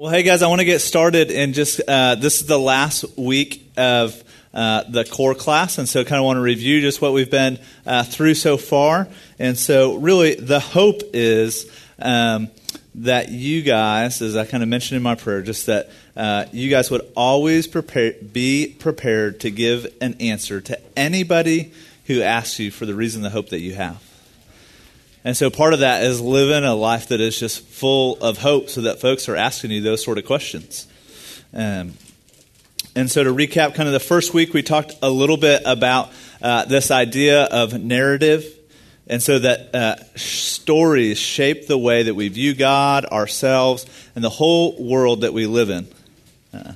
Well, hey guys, I want to get started and just uh, this is the last week of uh, the core class, and so I kind of want to review just what we've been uh, through so far. And so, really, the hope is um, that you guys, as I kind of mentioned in my prayer, just that uh, you guys would always prepare, be prepared to give an answer to anybody who asks you for the reason, the hope that you have. And so part of that is living a life that is just full of hope so that folks are asking you those sort of questions. Um, and so to recap, kind of the first week, we talked a little bit about uh, this idea of narrative. And so that uh, stories shape the way that we view God, ourselves, and the whole world that we live in. Uh,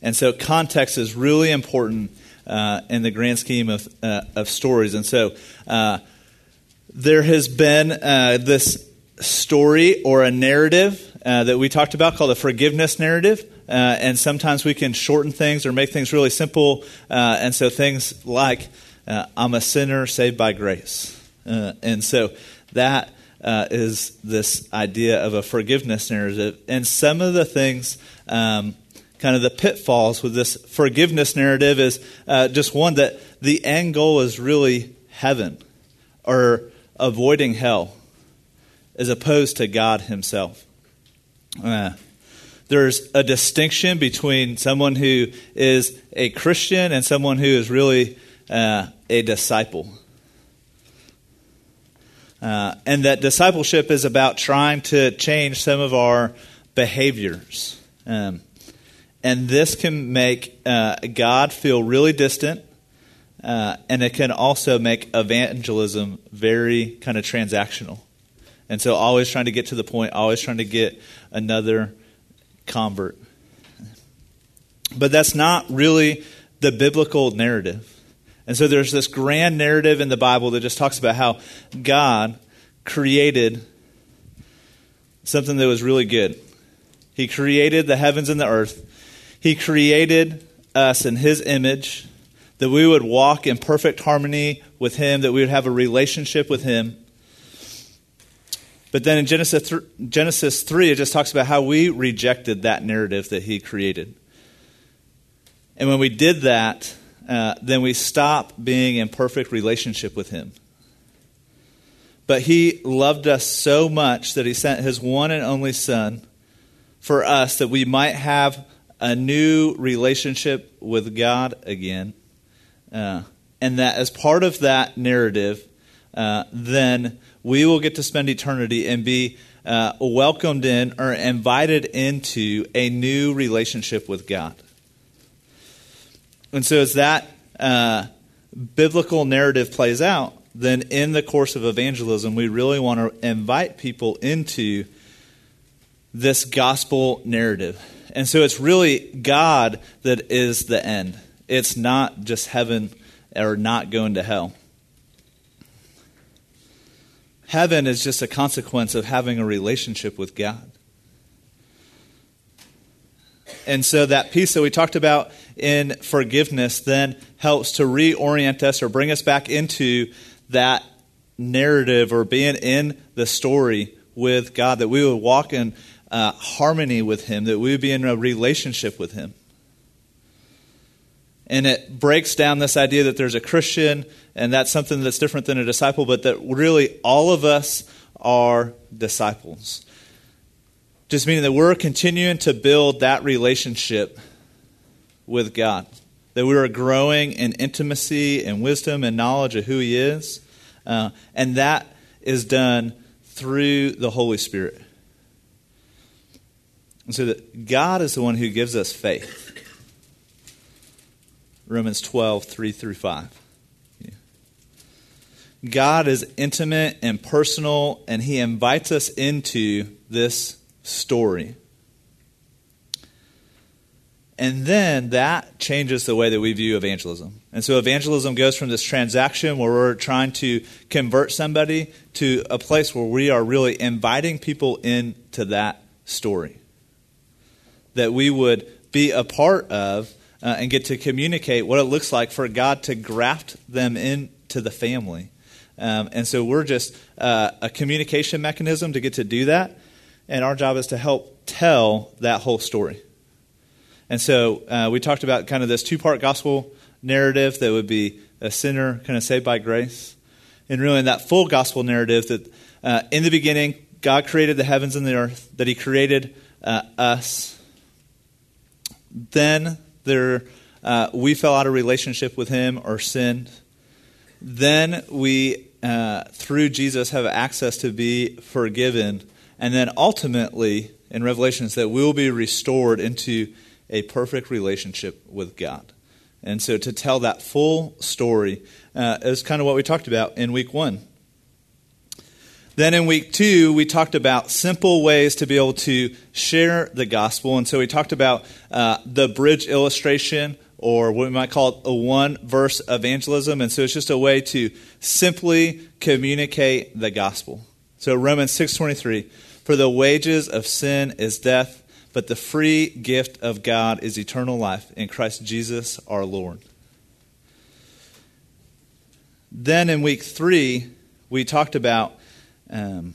and so context is really important uh, in the grand scheme of, uh, of stories. And so uh, there has been uh, this story or a narrative uh, that we talked about called a forgiveness narrative. Uh, and sometimes we can shorten things or make things really simple. Uh, and so things like, uh, I'm a sinner saved by grace. Uh, and so that is this idea of a forgiveness narrative. And some of the things, um, kind of the pitfalls with this forgiveness narrative is just one that the end goal is really heaven or avoiding hell as opposed to God Himself. Uh, there's a distinction between someone who is a Christian and someone who is really uh, a disciple. Uh, and that discipleship is about trying to change some of our behaviors. Um, and this can make uh, God feel really distant uh, and it can also make evangelism very kind of transactional. And so, always trying to get to the point, always trying to get another convert. But that's not really the biblical narrative. And so, there's this grand narrative in the Bible that just talks about how God created something that was really good. He created the heavens and the earth, He created us in His image that we would walk in perfect harmony with Him, that we would have a relationship with Him. But then in Genesis, th- Genesis 3, it just talks about how we rejected that narrative that He created. And when we did that, uh, then we stop being in perfect relationship with Him. But He loved us so much that He sent His one and only Son for us that we might have a new relationship with God again. Uh, and that as part of that narrative, uh, then we will get to spend eternity and be uh, welcomed in or invited into a new relationship with God. And so, as that uh, biblical narrative plays out, then in the course of evangelism, we really want to invite people into this gospel narrative. And so, it's really God that is the end. It's not just heaven or not going to hell. Heaven is just a consequence of having a relationship with God. And so that piece that we talked about in forgiveness then helps to reorient us or bring us back into that narrative or being in the story with God, that we would walk in uh, harmony with Him, that we would be in a relationship with Him. And it breaks down this idea that there's a Christian and that's something that's different than a disciple, but that really all of us are disciples. Just meaning that we're continuing to build that relationship with God. That we are growing in intimacy and wisdom and knowledge of who He is. Uh, and that is done through the Holy Spirit. And so that God is the one who gives us faith. Romans 12, 3 through 5. God is intimate and personal, and He invites us into this story. And then that changes the way that we view evangelism. And so evangelism goes from this transaction where we're trying to convert somebody to a place where we are really inviting people into that story. That we would be a part of uh, and get to communicate what it looks like for God to graft them into the family. Um, and so we're just uh, a communication mechanism to get to do that. and our job is to help tell that whole story. And so uh, we talked about kind of this two part gospel narrative that would be a sinner kind of saved by grace. And really, in that full gospel narrative, that uh, in the beginning, God created the heavens and the earth, that He created uh, us. Then there, uh, we fell out of relationship with Him or sinned. Then we, uh, through Jesus, have access to be forgiven. And then ultimately, in Revelations, that we'll be restored into a perfect relationship with God. And so to tell that full story uh, is kind of what we talked about in week one. Then in week two, we talked about simple ways to be able to share the gospel. And so we talked about uh, the bridge illustration, or what we might call a one verse evangelism. And so it's just a way to simply communicate the gospel. So Romans 6.23, for the wages of sin is death, but the free gift of God is eternal life in Christ Jesus our Lord. Then in week three, we talked about um,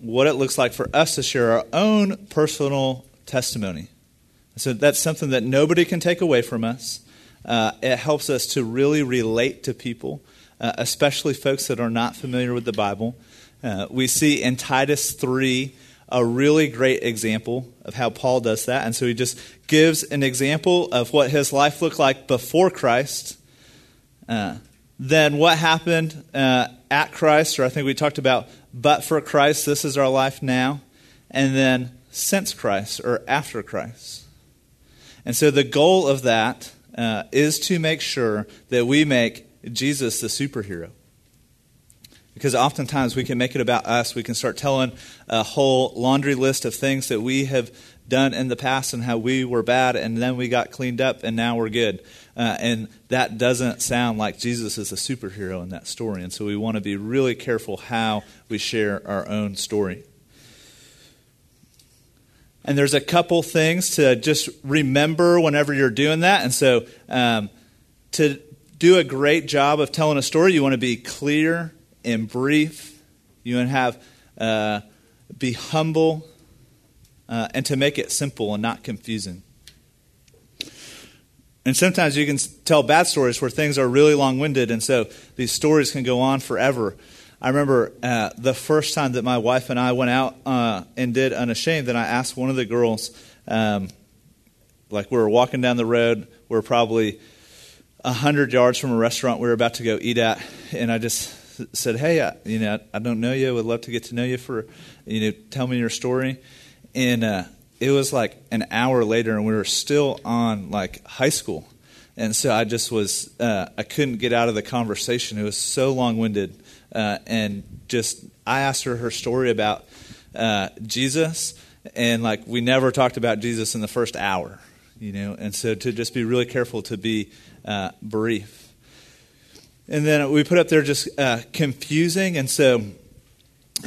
what it looks like for us to share our own personal testimony. So that's something that nobody can take away from us. Uh, it helps us to really relate to people, uh, especially folks that are not familiar with the Bible. Uh, we see in Titus 3 a really great example of how Paul does that. And so he just gives an example of what his life looked like before Christ, uh, then what happened uh, at Christ, or I think we talked about but for Christ, this is our life now, and then since Christ or after Christ. And so the goal of that uh, is to make sure that we make Jesus the superhero. Because oftentimes we can make it about us. We can start telling a whole laundry list of things that we have done in the past and how we were bad and then we got cleaned up and now we're good. Uh, and that doesn't sound like Jesus is a superhero in that story. And so we want to be really careful how we share our own story. And there's a couple things to just remember whenever you're doing that. And so um, to do a great job of telling a story, you want to be clear and brief. You want to have uh, be humble uh, and to make it simple and not confusing. And sometimes you can tell bad stories where things are really long winded, and so these stories can go on forever. I remember uh, the first time that my wife and I went out uh, and did Unashamed, and I asked one of the girls, um, like we were walking down the road, we are probably a hundred yards from a restaurant we were about to go eat at, and I just said, "Hey, I, you know, I don't know you. I would love to get to know you for, you know, tell me your story." And uh, it was like an hour later, and we were still on like high school. And so I just was, uh, I couldn't get out of the conversation. It was so long winded. Uh, and just, I asked her her story about uh, Jesus, and like we never talked about Jesus in the first hour, you know. And so to just be really careful to be uh, brief. And then we put up there just uh, confusing. And so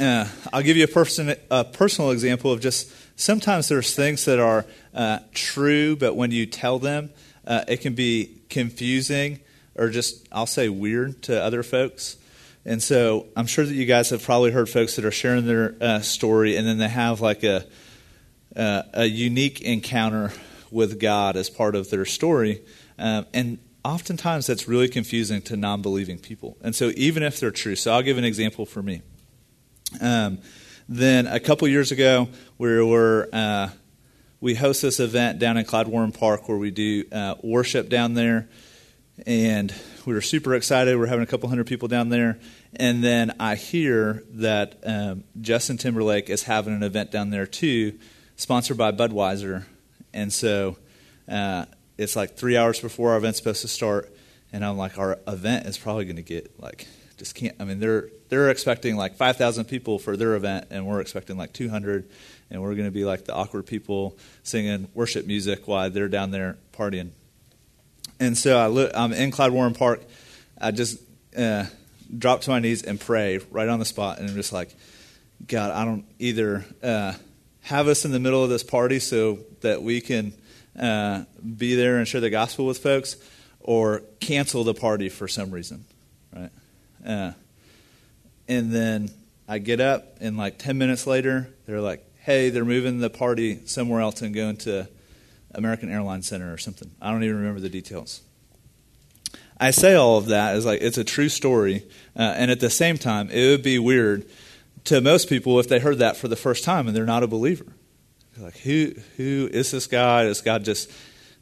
uh, I'll give you a, person, a personal example of just sometimes there's things that are uh, true, but when you tell them, uh, it can be confusing or just, I'll say, weird to other folks. And so I'm sure that you guys have probably heard folks that are sharing their uh, story and then they have like a, uh, a unique encounter with God as part of their story. Um, and oftentimes that's really confusing to non believing people. And so even if they're true, so I'll give an example for me. Um, then a couple years ago, we were uh, we host this event down in Clyde Warren Park where we do uh, worship down there, and we were super excited. We're having a couple hundred people down there, and then I hear that um, Justin Timberlake is having an event down there too, sponsored by Budweiser, and so uh, it's like three hours before our event's supposed to start, and I'm like, our event is probably going to get like just can't. I mean, they're they're expecting like 5,000 people for their event, and we're expecting like 200, and we're going to be like the awkward people singing worship music while they're down there partying. And so I look, I'm in Clyde Warren Park. I just uh, drop to my knees and pray right on the spot, and I'm just like, God, I don't either uh, have us in the middle of this party so that we can uh, be there and share the gospel with folks, or cancel the party for some reason, right? Uh, and then I get up, and like 10 minutes later, they're like, hey, they're moving the party somewhere else and going to American Airlines Center or something. I don't even remember the details. I say all of that as like it's a true story, uh, and at the same time, it would be weird to most people if they heard that for the first time and they're not a believer. They're like, who who is this guy? Is God just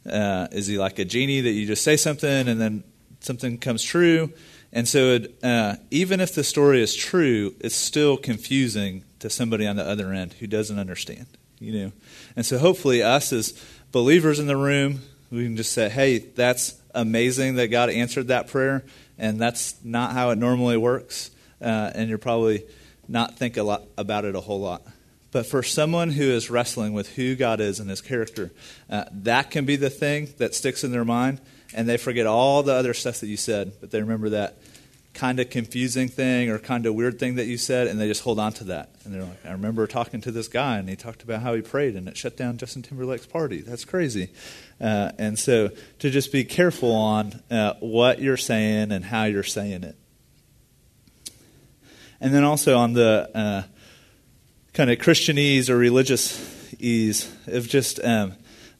uh, is he like a genie that you just say something and then something comes true? And so, it, uh, even if the story is true, it's still confusing to somebody on the other end who doesn't understand. You know, and so hopefully, us as believers in the room, we can just say, "Hey, that's amazing that God answered that prayer, and that's not how it normally works." Uh, and you're probably not think a lot about it a whole lot. But for someone who is wrestling with who God is and His character, uh, that can be the thing that sticks in their mind, and they forget all the other stuff that you said, but they remember that kind of confusing thing or kind of weird thing that you said, and they just hold on to that. And they're like, I remember talking to this guy, and he talked about how he prayed, and it shut down Justin Timberlake's party. That's crazy. Uh, and so to just be careful on uh, what you're saying and how you're saying it. And then also on the uh, kind of Christianese or religious ease of just um,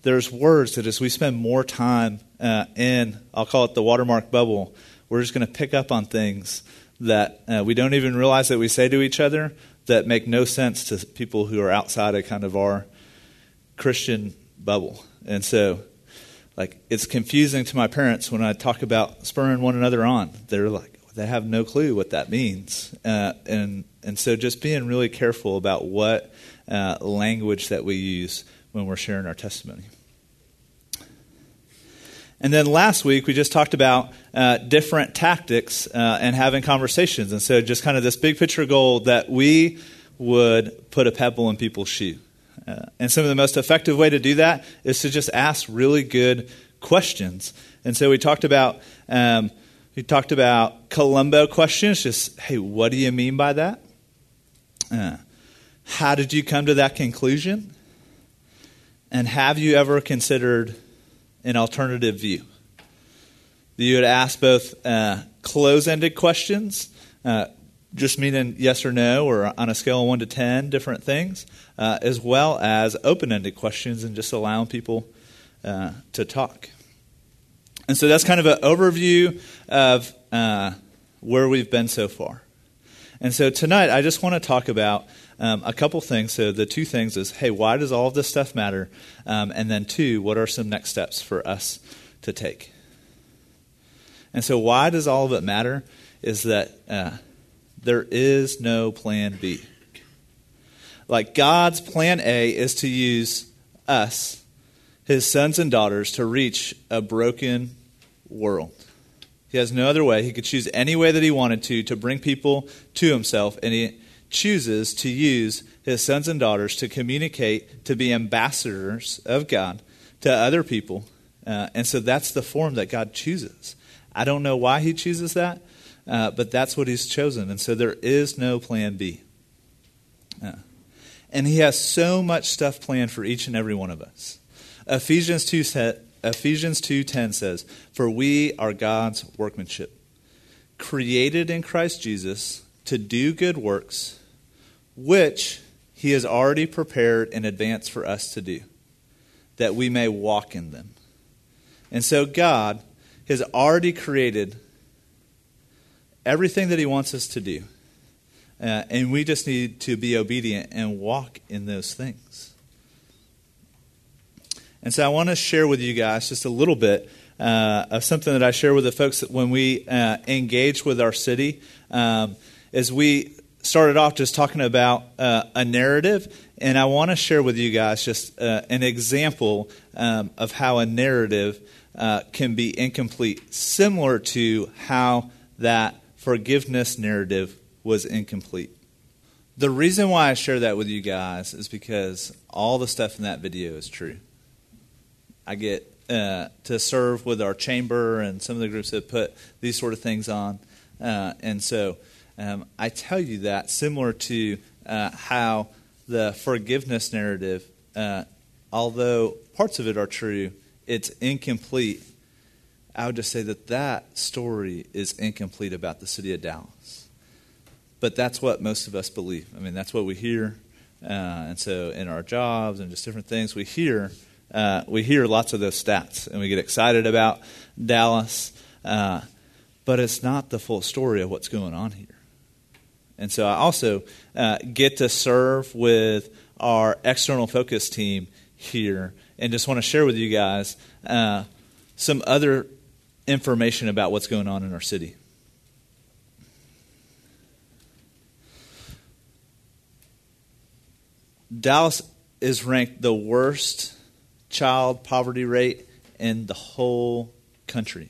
there's words that as we spend more time uh, in, I'll call it the watermark bubble, we're just going to pick up on things that uh, we don't even realize that we say to each other that make no sense to people who are outside of kind of our Christian bubble. And so, like, it's confusing to my parents when I talk about spurring one another on. They're like, they have no clue what that means. Uh, and, and so, just being really careful about what uh, language that we use when we're sharing our testimony. And then last week, we just talked about uh, different tactics uh, and having conversations. And so, just kind of this big picture goal that we would put a pebble in people's shoe. Uh, and some of the most effective way to do that is to just ask really good questions. And so, we talked about. Um, we talked about Columbo questions, just, hey, what do you mean by that? Uh, how did you come to that conclusion? And have you ever considered an alternative view. You would ask both uh, close ended questions, uh, just meaning yes or no, or on a scale of 1 to 10, different things, uh, as well as open ended questions and just allowing people uh, to talk. And so that's kind of an overview of uh, where we've been so far. And so tonight, I just want to talk about um, a couple things. So the two things is, hey, why does all of this stuff matter? Um, and then two, what are some next steps for us to take? And so why does all of it matter? Is that uh, there is no plan B. Like God's plan A is to use us, his sons and daughters, to reach a broken world. He has no other way. He could choose any way that he wanted to to bring people to himself, and he chooses to use his sons and daughters to communicate, to be ambassadors of God to other people. Uh, and so that's the form that God chooses. I don't know why he chooses that, uh, but that's what he's chosen. And so there is no plan B. Uh, and he has so much stuff planned for each and every one of us. Ephesians 2 Ephesians 2:10 says, "For we are God's workmanship, created in Christ Jesus to do good works, which he has already prepared in advance for us to do, that we may walk in them. And so God has already created everything that he wants us to do. Uh, and we just need to be obedient and walk in those things. And so I want to share with you guys just a little bit uh, of something that I share with the folks when we uh, engage with our city. Um, as we started off just talking about uh, a narrative, and I want to share with you guys just uh, an example um, of how a narrative uh, can be incomplete, similar to how that forgiveness narrative was incomplete. The reason why I share that with you guys is because all the stuff in that video is true. I get uh, to serve with our chamber and some of the groups that put these sort of things on. Uh, and so um, I tell you that similar to uh, how the forgiveness narrative, uh, although parts of it are true, it's incomplete. I would just say that that story is incomplete about the city of Dallas. But that's what most of us believe. I mean, that's what we hear. Uh, and so in our jobs and just different things, we hear uh, we hear lots of those stats and we get excited about Dallas, uh, but it's not the full story of what's going on here. And so I also uh, get to serve with our external focus team here and just want to share with you guys uh, some other information about what's going on in our city. Dallas is ranked the worst child poverty rate in the whole country.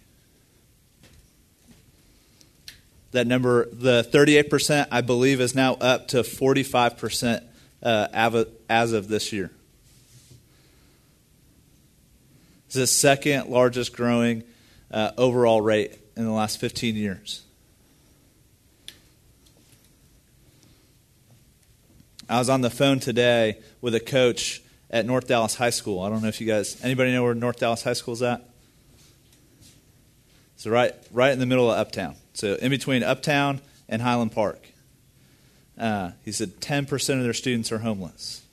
That number, the 38%, I believe, is now up to 45% uh, as of this year. It's the second largest growing uh, overall rate in the last 15 years. I was on the phone today with a coach at North Dallas High School. I don't know if you guys, anybody know where North Dallas High School is at? So right, right in the middle of Uptown. So in between Uptown and Highland Park. Uh, he said 10% of their students are homeless.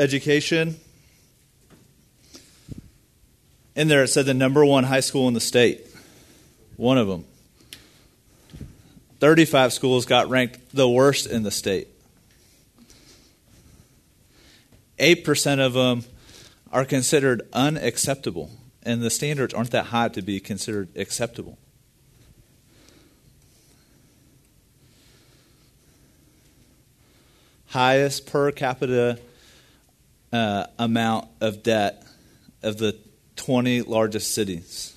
Education. In there it said the number one high school in the state. One of them. 35 schools got ranked the worst in the state. 8% of them are considered unacceptable, and the standards aren't that high to be considered acceptable. Highest per capita uh, amount of debt of the 20 largest cities.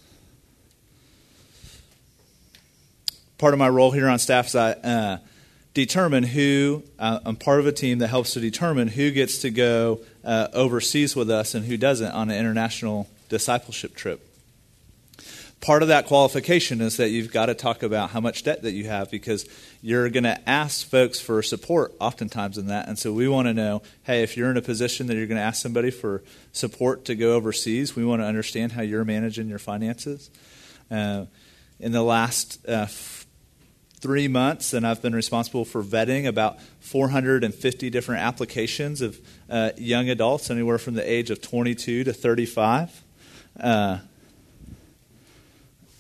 Part of my role here on staff is I uh, determine who, uh, I'm part of a team that helps to determine who gets to go uh, overseas with us and who doesn't on an international discipleship trip. Part of that qualification is that you've got to talk about how much debt that you have because you're going to ask folks for support oftentimes in that. And so we want to know hey, if you're in a position that you're going to ask somebody for support to go overseas, we want to understand how you're managing your finances. Uh, in the last uh, three months, and I've been responsible for vetting about 450 different applications of uh, young adults, anywhere from the age of 22 to 35. Uh,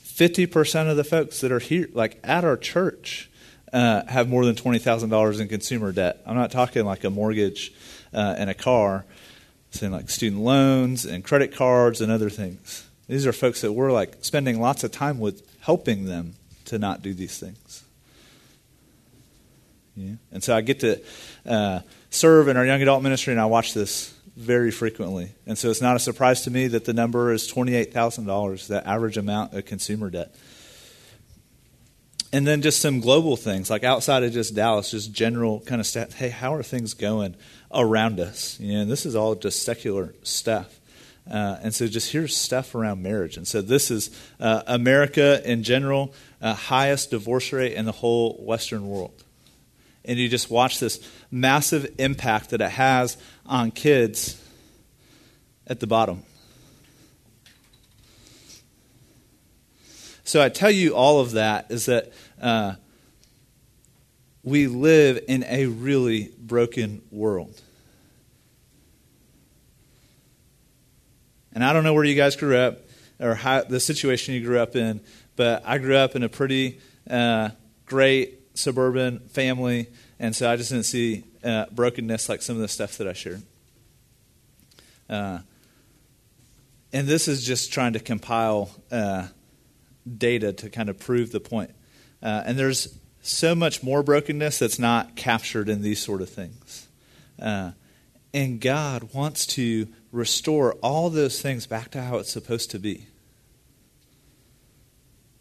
50% of the folks that are here, like at our church, uh, have more than $20,000 in consumer debt. I'm not talking like a mortgage uh, and a car, saying like student loans and credit cards and other things. These are folks that we're like spending lots of time with helping them to not do these things. Yeah. And so I get to uh, serve in our young adult ministry, and I watch this very frequently. And so it's not a surprise to me that the number is $28,000, the average amount of consumer debt. And then just some global things, like outside of just Dallas, just general kind of stuff. Hey, how are things going around us? And this is all just secular stuff. Uh, and so just here's stuff around marriage. And so this is uh, America in general, uh, highest divorce rate in the whole Western world and you just watch this massive impact that it has on kids at the bottom. So I tell you all of that is that uh, we live in a really broken world. And I don't know where you guys grew up or how, the situation you grew up in, but I grew up in a pretty uh, great suburban family, and so I just didn't see uh, brokenness like some of the stuff that I shared. Uh, and this is just trying to compile uh, data to kind of prove the point. Uh, and there's so much more brokenness that's not captured in these sort of things. Uh, and God wants to restore all those things back to how it's supposed to be.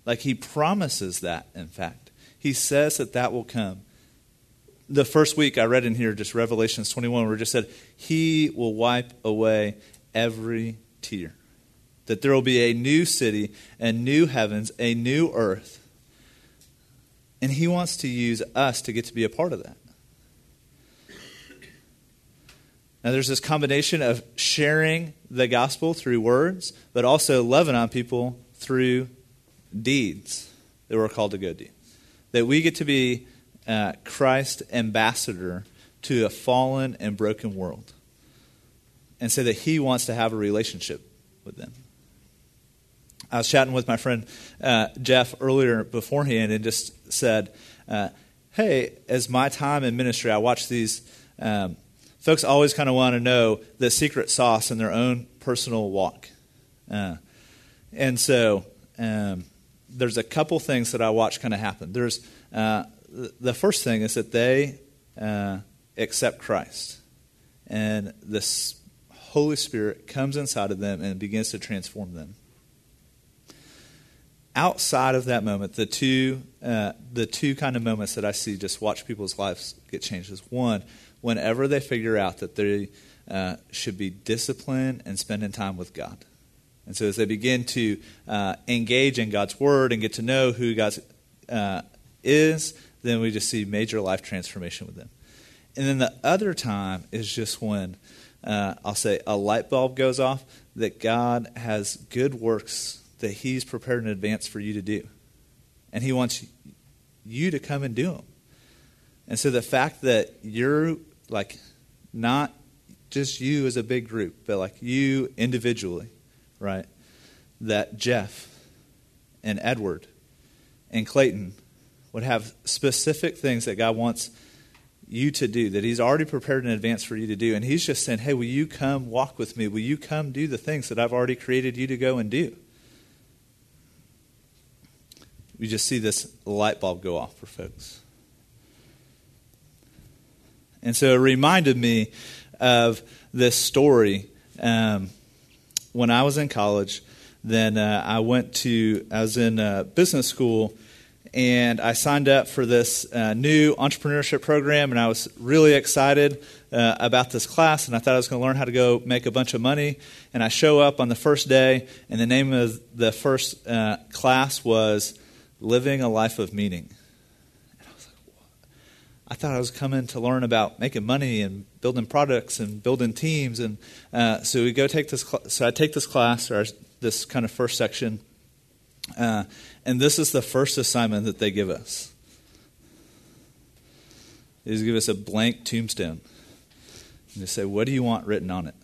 Like He promises that, in fact. He says that that will come. The first week I read in here, just Revelations 21, where it just said, He will wipe away every tear. That there will be a new city and new heavens, a new earth. And He wants to use us to get to be a part of that. Now, there's this combination of sharing the gospel through words, but also loving on people through deeds. that we're called to go do. That we get to be uh, Christ ambassador to a fallen and broken world. And say that he wants to have a relationship with them. I was chatting with my friend uh, Jeff earlier beforehand and just said, uh, Hey, as my time in ministry, I watch these. Um, folks always kind of want to know the secret sauce in their own personal walk. Uh, and so um, there's a couple things that I watch kind of happen. There's uh, the first thing is that they uh, accept Christ, and the Holy Spirit comes inside of them and begins to transform them outside of that moment, the two, uh, the two kind of moments that I see just watch people's lives get changed is one, whenever they figure out that they uh, should be disciplined and spending time with God. And so as they begin to uh, engage in God's Word and get to know who God uh, is, then we just see major life transformation with them. And then the other time is just when uh, I'll say a light bulb goes off that God has good works that He's prepared in advance for you to do. And He wants you to come and do them. And so the fact that you're like not just you as a big group, but like you individually, right? That Jeff and Edward and Clayton would have specific things that God wants you to do, that He's already prepared in advance for you to do. And He's just saying, hey, will you come walk with me? Will you come do the things that I've already created you to go and do? we just see this light bulb go off for folks. And so it reminded me of this story um, when I was in college. Then uh, I went to, I was in uh, business school and I signed up for this uh, new entrepreneurship program, and I was really excited uh, about this class, and I thought I was going to learn how to go make a bunch of money. And I show up on the first day, and the name of the first uh, class was living a life of meaning. And I was like, what? I thought I was coming to learn about making money and building products and building teams. And uh, so we go take this. Cl- so I take this class or this kind of first section, uh, and this is the first assignment that they give us. They just give us a blank tombstone. And they say, "What do you want written on it?"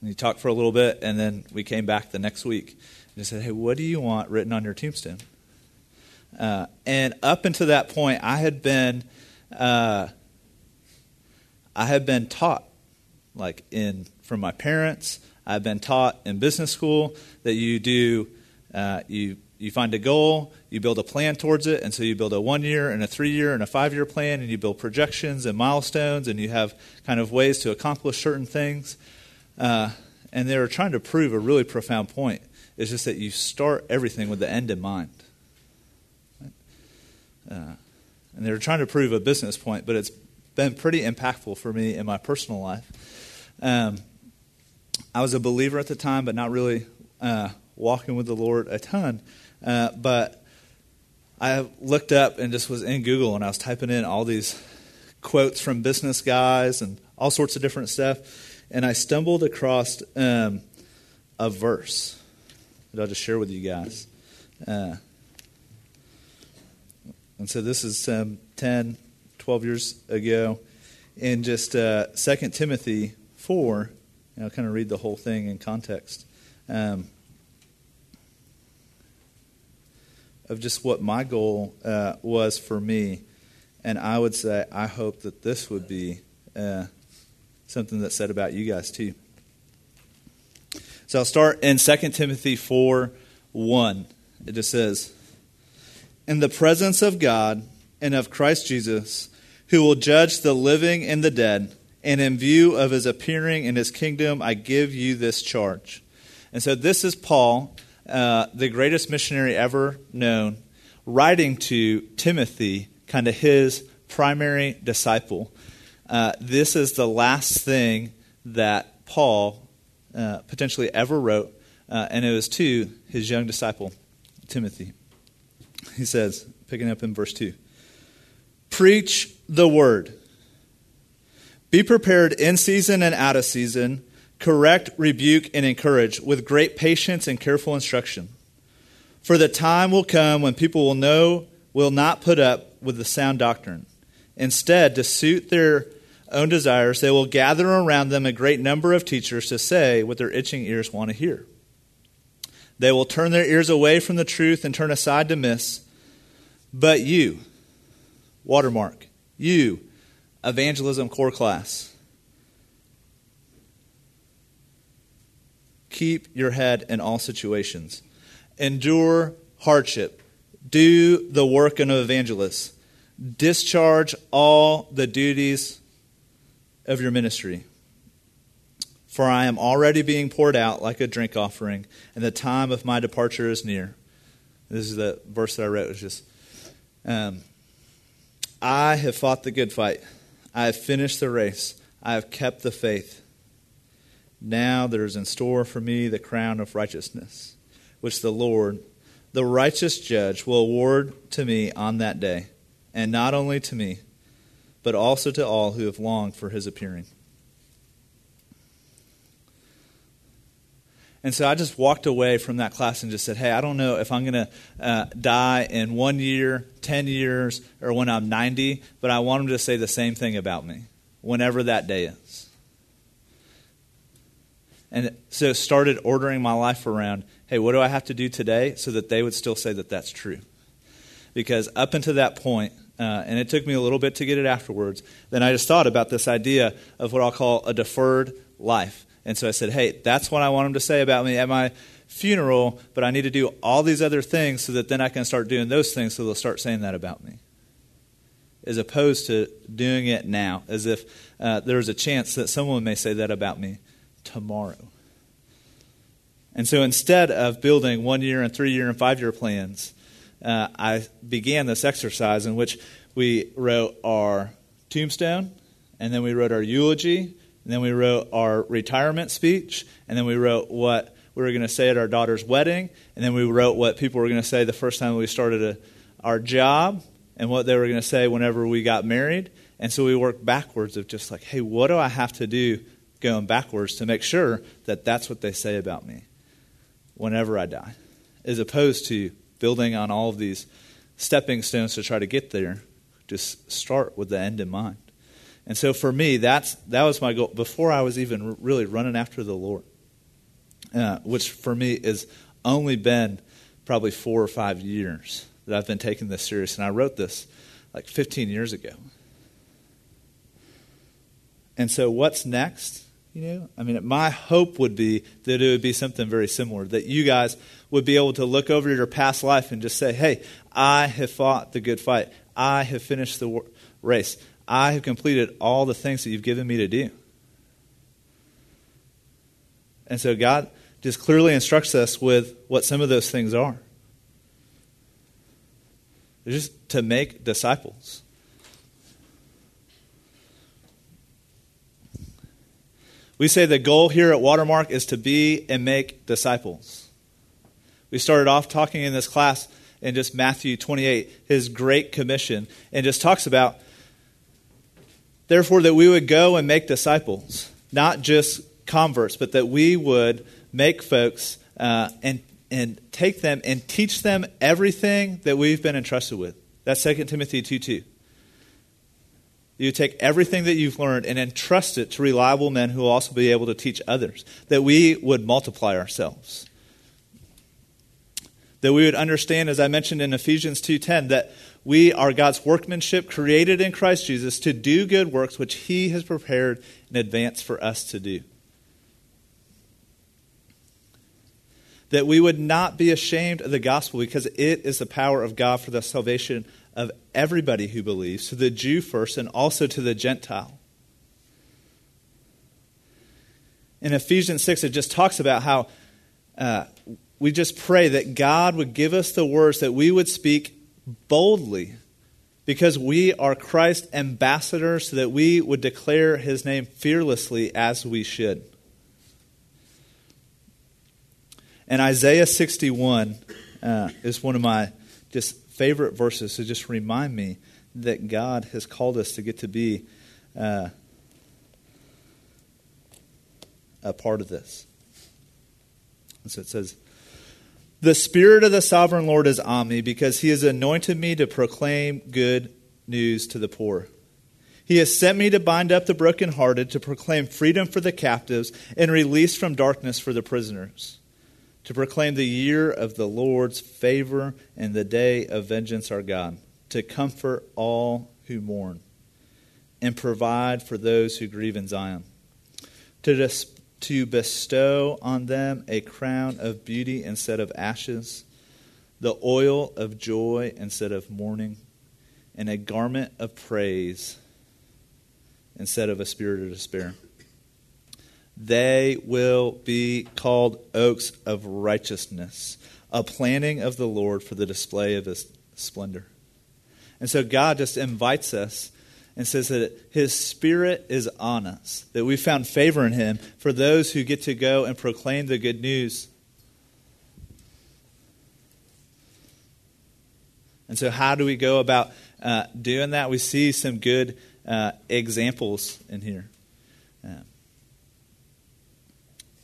And he talked for a little bit, and then we came back the next week and he said, Hey, what do you want written on your tombstone? Uh, and up until that point, I had been, uh, I had been taught, like in from my parents. I've been taught in business school that you do, uh, you you find a goal, you build a plan towards it, and so you build a one year and a three year and a five year plan, and you build projections and milestones, and you have kind of ways to accomplish certain things. Uh, and they were trying to prove a really profound point it's just that you start everything with the end in mind. Uh, and they were trying to prove a business point, but it's been pretty impactful for me in my personal life. Um, I was a believer at the time, but not really uh, walking with the Lord a ton. Uh, but I looked up and just was in Google and I was typing in all these quotes from business guys and all sorts of different stuff. And I stumbled across um, a verse that I'll just share with you guys. Uh, and so this is um, 10, 12 years ago. In just uh, 2 Timothy 4, and I'll kind of read the whole thing in context. Um, of just what my goal uh, was for me. And I would say, I hope that this would be uh, something that's said about you guys too. So I'll start in 2 Timothy 4 1. It just says, In the presence of God and of Christ Jesus, who will judge the living and the dead, and in view of his appearing in his kingdom, I give you this charge. And so this is Paul, uh, the greatest missionary ever known, writing to Timothy, kind of his primary disciple. Uh, this is the last thing that Paul uh, potentially ever wrote, uh, and it was to his young disciple, Timothy. He says, picking up in verse 2 Preach the word. Be prepared in season and out of season. Correct, rebuke, and encourage with great patience and careful instruction. For the time will come when people will know, will not put up with the sound doctrine. Instead, to suit their own desires, they will gather around them a great number of teachers to say what their itching ears want to hear. They will turn their ears away from the truth and turn aside to myths. But you, watermark, you, evangelism core class, keep your head in all situations. Endure hardship. Do the work of an evangelist. Discharge all the duties of your ministry. For I am already being poured out like a drink offering, and the time of my departure is near. This is the verse that I wrote. It was just, um, I have fought the good fight. I have finished the race. I have kept the faith. Now there is in store for me the crown of righteousness, which the Lord, the righteous judge, will award to me on that day, and not only to me, but also to all who have longed for his appearing. And so I just walked away from that class and just said, hey, I don't know if I'm going to uh, die in one year, 10 years, or when I'm 90, but I want them to say the same thing about me, whenever that day is. And so started ordering my life around, hey, what do I have to do today so that they would still say that that's true? Because up until that point, uh, and it took me a little bit to get it afterwards, then I just thought about this idea of what I'll call a deferred life. And so I said, hey, that's what I want them to say about me at my funeral, but I need to do all these other things so that then I can start doing those things so they'll start saying that about me. As opposed to doing it now, as if uh, there's a chance that someone may say that about me tomorrow. And so instead of building one year and three year and five year plans, uh, I began this exercise in which we wrote our tombstone, and then we wrote our eulogy, and then we wrote our retirement speech, and then we wrote what we were going to say at our daughter's wedding, and then we wrote what people were going to say the first time we started a, our job, and what they were going to say whenever we got married. And so we worked backwards of just like, hey, what do I have to do going backwards to make sure that that's what they say about me whenever I die, as opposed to building on all of these stepping stones to try to get there. Just start with the end in mind. And so for me, that's, that was my goal before I was even really running after the Lord, uh, which for me has only been probably four or five years that I've been taking this serious. And I wrote this like 15 years ago. And so what's next? You know, I mean, my hope would be that it would be something very similar, that you guys would be able to look over your past life and just say, hey, I have fought the good fight. I have finished the race. I have completed all the things that you've given me to do. And so God just clearly instructs us with what some of those things are. They're just to make disciples. We say the goal here at Watermark is to be and make disciples. We started off talking in this class in just Matthew 28, his great commission, and just talks about, therefore, that we would go and make disciples, not just converts, but that we would make folks uh, and, and take them and teach them everything that we've been entrusted with. That's 2 Timothy 2 2. You take everything that you've learned and entrust it to reliable men who will also be able to teach others, that we would multiply ourselves. That we would understand, as I mentioned in Ephesians 2.10, that we are God's workmanship created in Christ Jesus to do good works which He has prepared in advance for us to do. That we would not be ashamed of the gospel because it is the power of God for the salvation of everybody who believes, to the Jew first and also to the Gentile. In Ephesians 6, it just talks about how uh, we just pray that God would give us the words that we would speak boldly because we are Christ's ambassadors, so that we would declare his name fearlessly as we should. And Isaiah 61 uh, is one of my just favorite verses to just remind me that God has called us to get to be uh, a part of this. And so it says, The Spirit of the sovereign Lord is on me because he has anointed me to proclaim good news to the poor. He has sent me to bind up the brokenhearted, to proclaim freedom for the captives, and release from darkness for the prisoners, to proclaim the year of the Lord's favor and the day of vengeance our God, to comfort all who mourn, and provide for those who grieve in Zion, to to bestow on them a crown of beauty instead of ashes, the oil of joy instead of mourning, and a garment of praise instead of a spirit of despair. They will be called oaks of righteousness, a planting of the Lord for the display of his splendor. And so God just invites us and says that his spirit is on us, that we found favor in him for those who get to go and proclaim the good news. And so, how do we go about uh, doing that? We see some good uh, examples in here. Uh,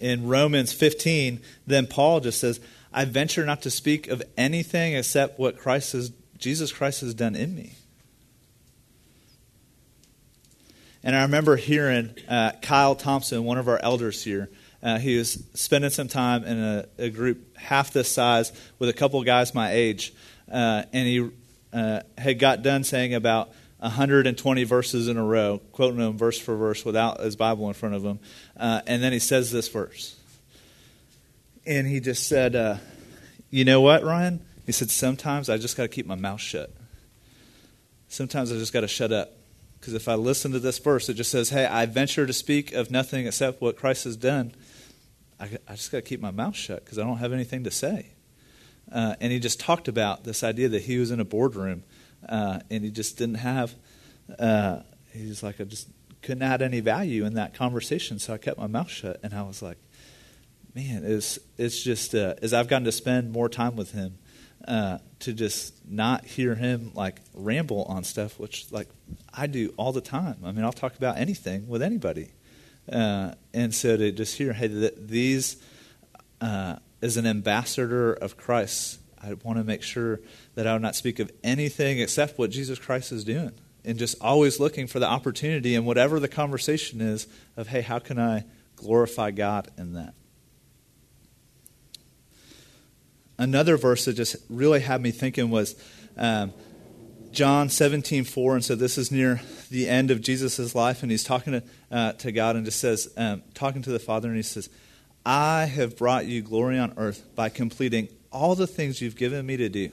in Romans 15, then Paul just says, I venture not to speak of anything except what Christ has, Jesus Christ has done in me. And I remember hearing uh, Kyle Thompson, one of our elders here, uh, he was spending some time in a, a, group half this size with a couple guys my age. Uh, and he uh, had got done saying about 120 verses in a row, quoting them verse for verse without his Bible in front of him. Uh, and then he says this verse. And he just said, uh, You know what, Ryan? He said, Sometimes I just got to keep my mouth shut. Sometimes I just got to shut up. Because if I listen to this verse, it just says, Hey, I venture to speak of nothing except what Christ has done. I, I just got to keep my mouth shut because I don't have anything to say. Uh, and he just talked about this idea that he was in a boardroom uh, and he just didn't have, uh, he's like, I just couldn't add any value in that conversation. So I kept my mouth shut. And I was like, man, it's, it's just, uh, as I've gotten to spend more time with him, uh, to just not hear him like ramble on stuff, which like I do all the time. I mean, I'll talk about anything with anybody, uh, and so to just hear, hey, th- these uh, as an ambassador of Christ, I want to make sure that I will not speak of anything except what Jesus Christ is doing, and just always looking for the opportunity and whatever the conversation is of, hey, how can I glorify God in that? Another verse that just really had me thinking was um, John 17, 4. And so this is near the end of Jesus' life, and he's talking to, uh, to God and just says, um, talking to the Father, and he says, I have brought you glory on earth by completing all the things you've given me to do.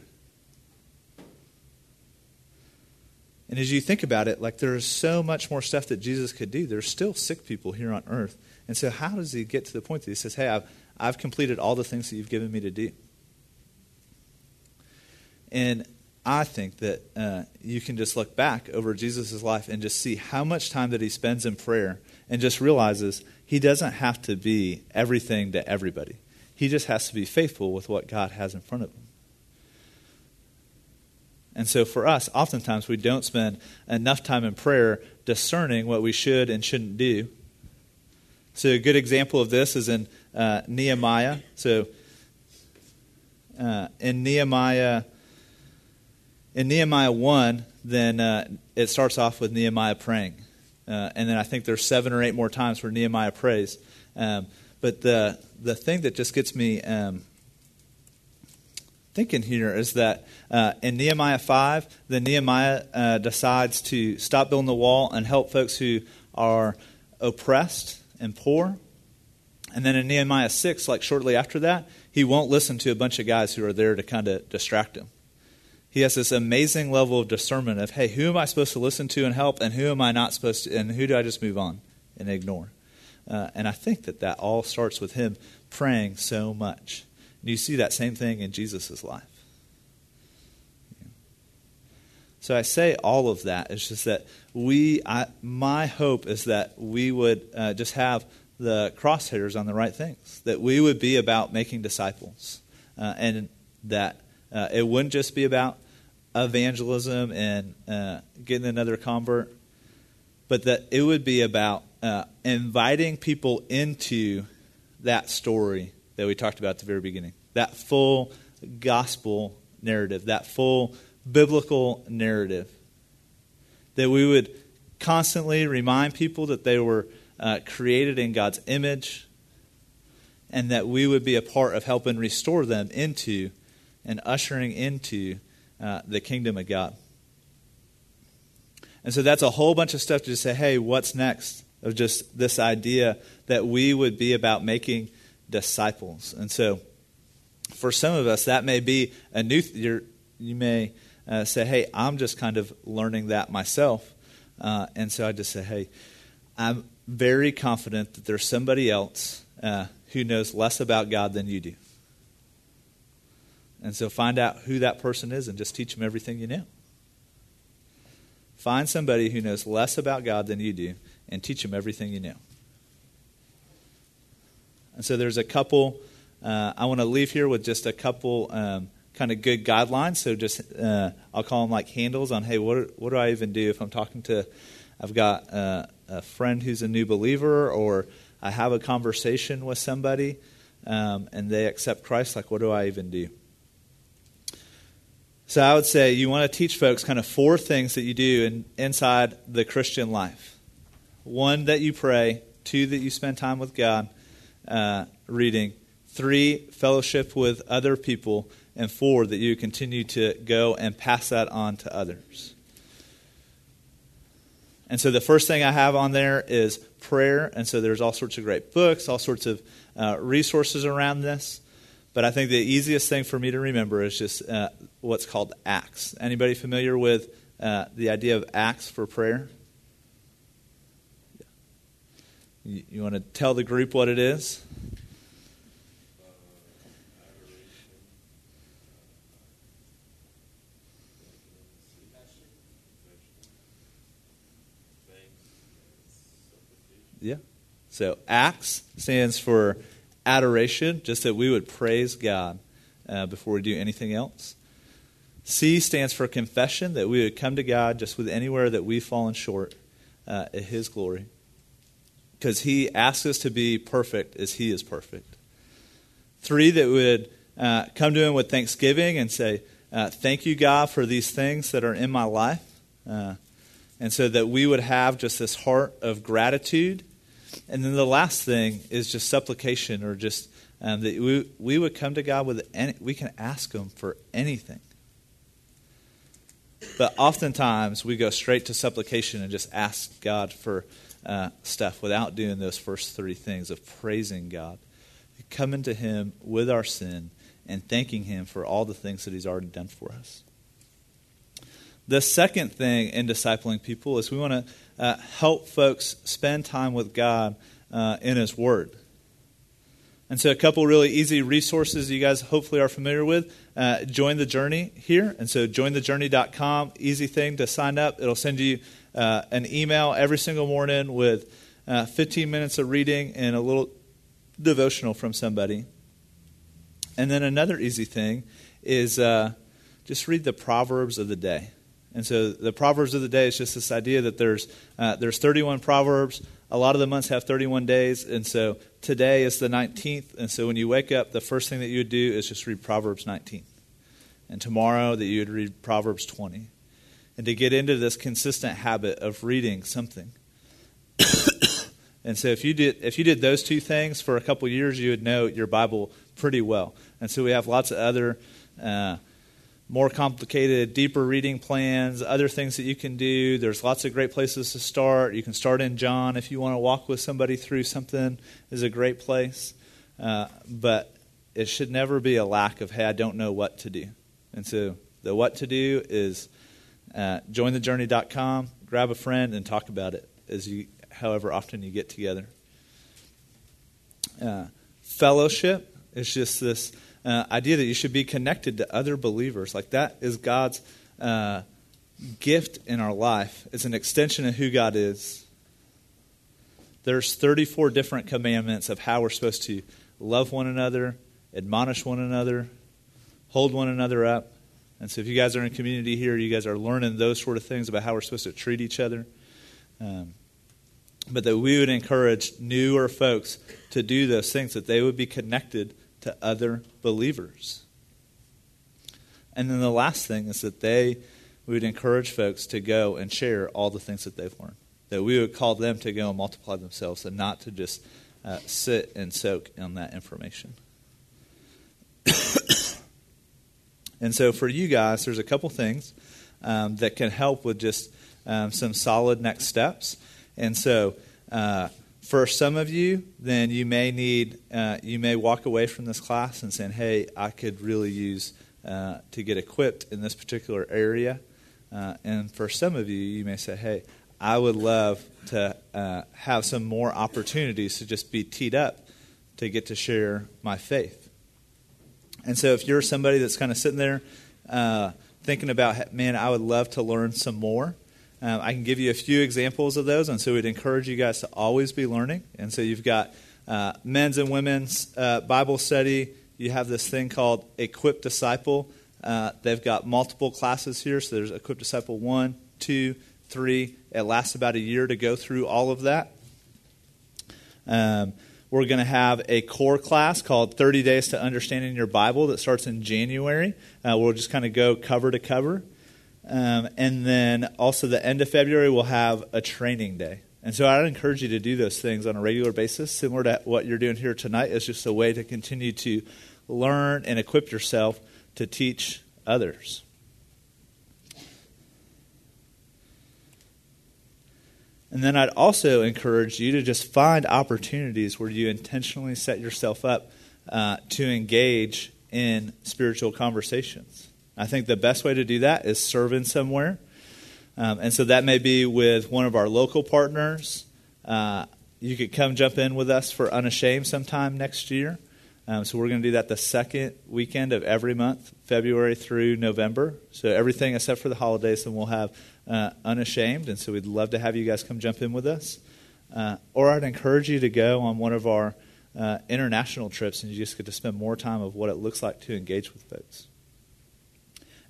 And as you think about it, like there's so much more stuff that Jesus could do. There's still sick people here on earth. And so, how does he get to the point that he says, Hey, I've, I've completed all the things that you've given me to do? And I think that uh, you can just look back over Jesus' life and just see how much time that he spends in prayer and just realizes he doesn't have to be everything to everybody. He just has to be faithful with what God has in front of him. And so for us, oftentimes we don't spend enough time in prayer discerning what we should and shouldn't do. So a good example of this is in uh, Nehemiah. So uh, in Nehemiah in Nehemiah 1, then uh, it starts off with Nehemiah praying. Uh, and then I think there's seven or eight more times where Nehemiah prays. Um, but the, the thing that just gets me um, thinking here is that uh, in Nehemiah 5, then Nehemiah uh, decides to stop building the wall and help folks who are oppressed and poor. And then in Nehemiah 6, like shortly after that, he won't listen to a bunch of guys who are there to kind of distract him he has this amazing level of discernment of, hey, who am I supposed to listen to and help, and who am I not supposed to, and who do I just move on and ignore? Uh, and I think that that all starts with him praying so much. And you see that same thing in Jesus' life. So I say all of that. It's just that we, I, my hope is that we would uh, just have the crosshairs on the right things, that we would be about making disciples, uh, and that uh, it wouldn't just be about evangelism and uh, getting another convert, but that it would be about uh, inviting people into that story that we talked about at the very beginning. that full gospel narrative, that full biblical narrative. That we would constantly remind people that they were uh, created in God's image and that we would be a part of helping restore them into and ushering into uh, the kingdom of God. And so that's a whole bunch of stuff to just say, hey, what's next? Of just this idea that we would be about making disciples. And so for some of us, that may be a new, th- you may uh, say, hey, I'm just kind of learning that myself. Uh, and so I just say, hey, I'm very confident that there's somebody else uh, who knows less about God than you do. And so find out who that person is and just teach them everything you know. Find somebody who knows less about God than you do and teach them everything you know. And so there's a couple, uh, I want to leave here with just a couple um, kind of good guidelines. So just, uh, I'll call them like handles on, hey, what, what do I even do if I'm talking to, I've got uh, a friend who's a new believer or I have a conversation with somebody um, and they accept Christ, like, what do I even do? So I would say you want to teach folks kind of four things that you do in, inside the Christian life. One, that you pray. Two, that you spend time with God uh, reading. Three, fellowship with other people. And four, that you continue to go and pass that on to others. And so the first thing I have on there is prayer. And so there's all sorts of great books, all sorts of uh, resources around this. But I think the easiest thing for me to remember is just uh, what's called acts. Anybody familiar with uh, the idea of acts for prayer? You, you want to tell the group what it is? Yeah. So acts stands for adoration, just that we would praise God uh, before we do anything else. C stands for confession, that we would come to God just with anywhere that we've fallen short uh, at His glory. Because He asks us to be perfect as He is perfect. Three, that would uh, come to Him with thanksgiving and say, uh, Thank you, God, for these things that are in my life. Uh, and so that we would have just this heart of gratitude and then the last thing is just supplication or just um, that we, we would come to God with any, we can ask Him for anything. But oftentimes we go straight to supplication and just ask God for uh, stuff without doing those first three things of praising God, coming to Him with our sin, and thanking Him for all the things that He's already done for us. The second thing in discipling people is we want to uh, help folks spend time with God uh, in His Word. And so, a couple really easy resources you guys hopefully are familiar with. Uh, join the journey here. And so, jointhejourney.com, easy thing to sign up. It'll send you uh, an email every single morning with uh, 15 minutes of reading and a little devotional from somebody. And then, another easy thing is uh, just read the Proverbs of the day. And so the Proverbs of the day is just this idea that there's, uh, there's 31 Proverbs. A lot of the months have 31 days. And so today is the 19th. And so when you wake up, the first thing that you would do is just read Proverbs 19. And tomorrow that you would read Proverbs 20. And to get into this consistent habit of reading something. and so if you did if you did those two things for a couple years, you would know your Bible pretty well. And so we have lots of other uh, more complicated, deeper reading plans, other things that you can do. There's lots of great places to start. You can start in John if you want to walk with somebody through something is a great place. Uh, but it should never be a lack of, hey, I don't know what to do. And so the what to do is uh, jointhejourney.com, grab a friend, and talk about it as you, however often you get together. Uh, fellowship is just this uh, idea that you should be connected to other believers. Like that is God's uh, gift in our life. It's an extension of who God is. There's 34 different commandments of how we're supposed to love one another, admonish one another, hold one another up. And so if you guys are in community here, you guys are learning those sort of things about how we're supposed to treat each other. Um, but that we would encourage newer folks to do those things, that they would be connected to other believers. And then the last thing is that they would encourage folks to go and share all the things that they've learned. That we would call them to go and multiply themselves and not to just uh, sit and soak in that information. and so for you guys, there's a couple things um, that can help with just um, some solid next steps. And so uh, for some of you, then you may need, uh, you may walk away from this class and saying, hey, I could really use uh, to get equipped in this particular area. Uh, and for some of you, you may say, hey, I would love to uh, have some more opportunities to just be teed up to get to share my faith. And so if you're somebody that's kind of sitting there uh, thinking about, man, I would love to learn some more, um, I can give you a few examples of those, and so we'd encourage you guys to always be learning. And so you've got uh, men's and women's uh, Bible study. You have this thing called Equip Disciple. Uh, they've got multiple classes here, so there's Equip Disciple 1, 2, 3. It lasts about a year to go through all of that. Um, we're going to have a core class called 30 Days to Understanding Your Bible that starts in January. Uh, we'll just kind of go cover to cover. Um, and then also the end of February, we'll have a training day. And so I'd encourage you to do those things on a regular basis, similar to what you're doing here tonight. It's just a way to continue to learn and equip yourself to teach others. And then I'd also encourage you to just find opportunities where you intentionally set yourself up uh, to engage in spiritual conversations. I think the best way to do that is serving somewhere. Um, and so that may be with one of our local partners. Uh, you could come jump in with us for Unashamed sometime next year. Um, so we're going to do that the second weekend of every month, February through November. So everything except for the holidays, and we'll have uh, Unashamed. And so we'd love to have you guys come jump in with us. Uh, or I'd encourage you to go on one of our uh, international trips, and you just get to spend more time of what it looks like to engage with folks.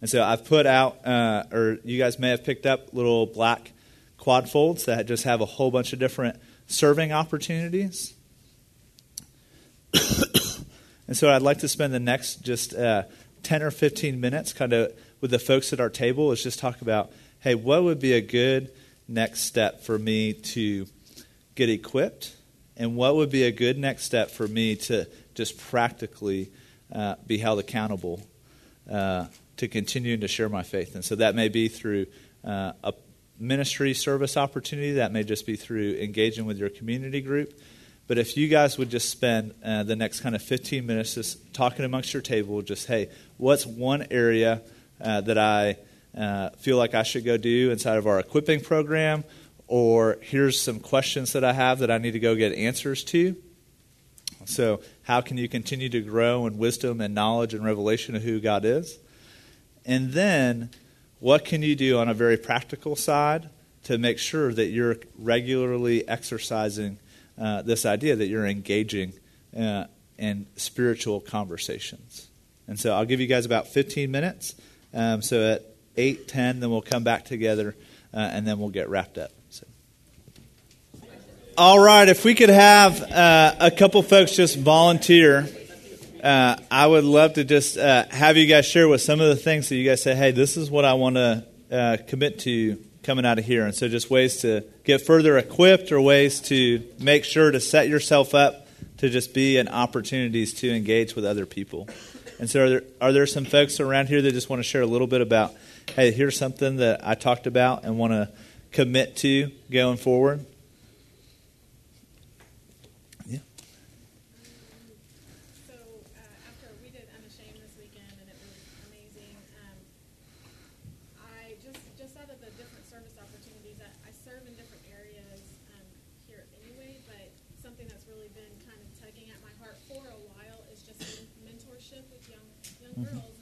And so I've put out, uh, or you guys may have picked up little black quad folds that just have a whole bunch of different serving opportunities. and so I'd like to spend the next just uh, 10 or 15 minutes kind of with the folks at our table is just talk about, hey, what would be a good next step for me to get equipped? And what would be a good next step for me to just practically uh, be held accountable uh, to continuing to share my faith. And so that may be through uh, a ministry service opportunity, that may just be through engaging with your community group. But if you guys would just spend uh, the next kind of 15 minutes just talking amongst your table, just, hey, what's one area uh, that I uh, feel like I should go do inside of our equipping program? Or here's some questions that I have that I need to go get answers to. So, how can you continue to grow in wisdom and knowledge and revelation of who God is? And then, what can you do on a very practical side to make sure that you're regularly exercising uh, this idea that you're engaging uh, in spiritual conversations? And so I'll give you guys about 15 minutes. Um, so at 8, 10, then we'll come back together uh, and then we'll get wrapped up. So. All right, if we could have uh, a couple folks just volunteer uh, I would love to just uh, have you guys share with some of the things that you guys say, hey, this is what I want to uh, commit to coming out of here. And so, just ways to get further equipped or ways to make sure to set yourself up to just be in opportunities to engage with other people. And so, are there, are there some folks around here that just want to share a little bit about, hey, here's something that I talked about and want to commit to going forward? Mm-hmm.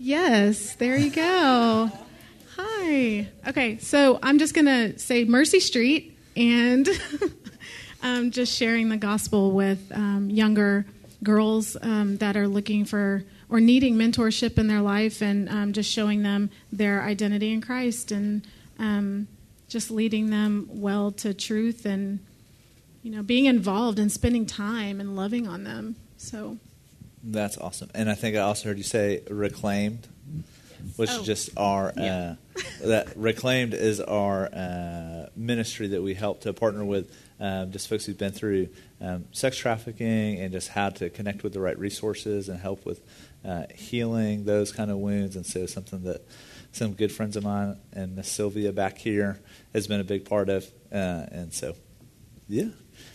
Yes, there you go. Hi. Okay, so I'm just going to say Mercy Street and um, just sharing the gospel with um, younger girls um, that are looking for or needing mentorship in their life and um, just showing them their identity in Christ and um, just leading them well to truth and you know being involved and spending time and loving on them. So that's awesome. And I think I also heard you say reclaimed, which oh. is just our yeah. uh, that reclaimed is our uh, ministry that we help to partner with um, just folks who've been through um, sex trafficking and just how to connect with the right resources and help with uh, healing those kind of wounds. And so something that some good friends of mine and Miss Sylvia back here has been a big part of. Uh, and so, yeah.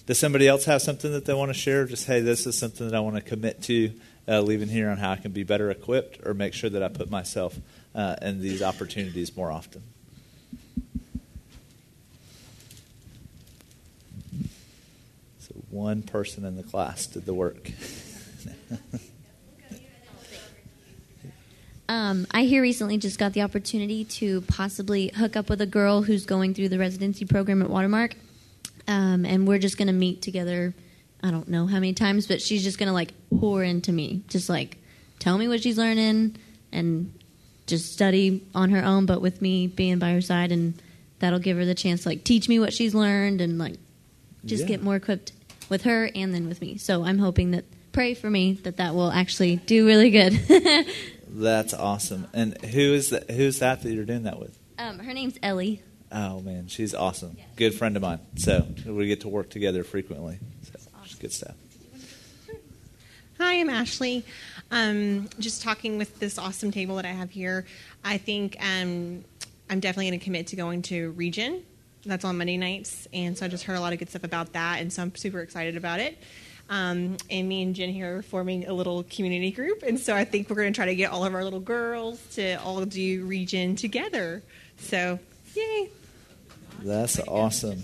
Does somebody else have something that they want to share? Just, hey, this is something that I want to commit to uh, leaving here on how I can be better equipped or make sure that I put myself uh, in these opportunities more often. So, one person in the class did the work. Um, I here recently just got the opportunity to possibly hook up with a girl who's going through the residency program at Watermark, um, and we're just going to meet together. I don't know how many times, but she's just going to like pour into me, just like tell me what she's learning and just study on her own, but with me being by her side, and that'll give her the chance to like teach me what she's learned and like just yeah. get more equipped with her and then with me. So I'm hoping that pray for me that that will actually do really good. That's awesome. And who is that? Who's that that you're doing that with? Um, her name's Ellie. Oh man, she's awesome. Good friend of mine. So we get to work together frequently. So awesome. good stuff. Hi, I'm Ashley. Um, just talking with this awesome table that I have here. I think um, I'm definitely going to commit to going to Region. That's on Monday nights, and so I just heard a lot of good stuff about that, and so I'm super excited about it. Um, and me and Jen here are forming a little community group. And so I think we're going to try to get all of our little girls to all do region together. So, yay. That's awesome.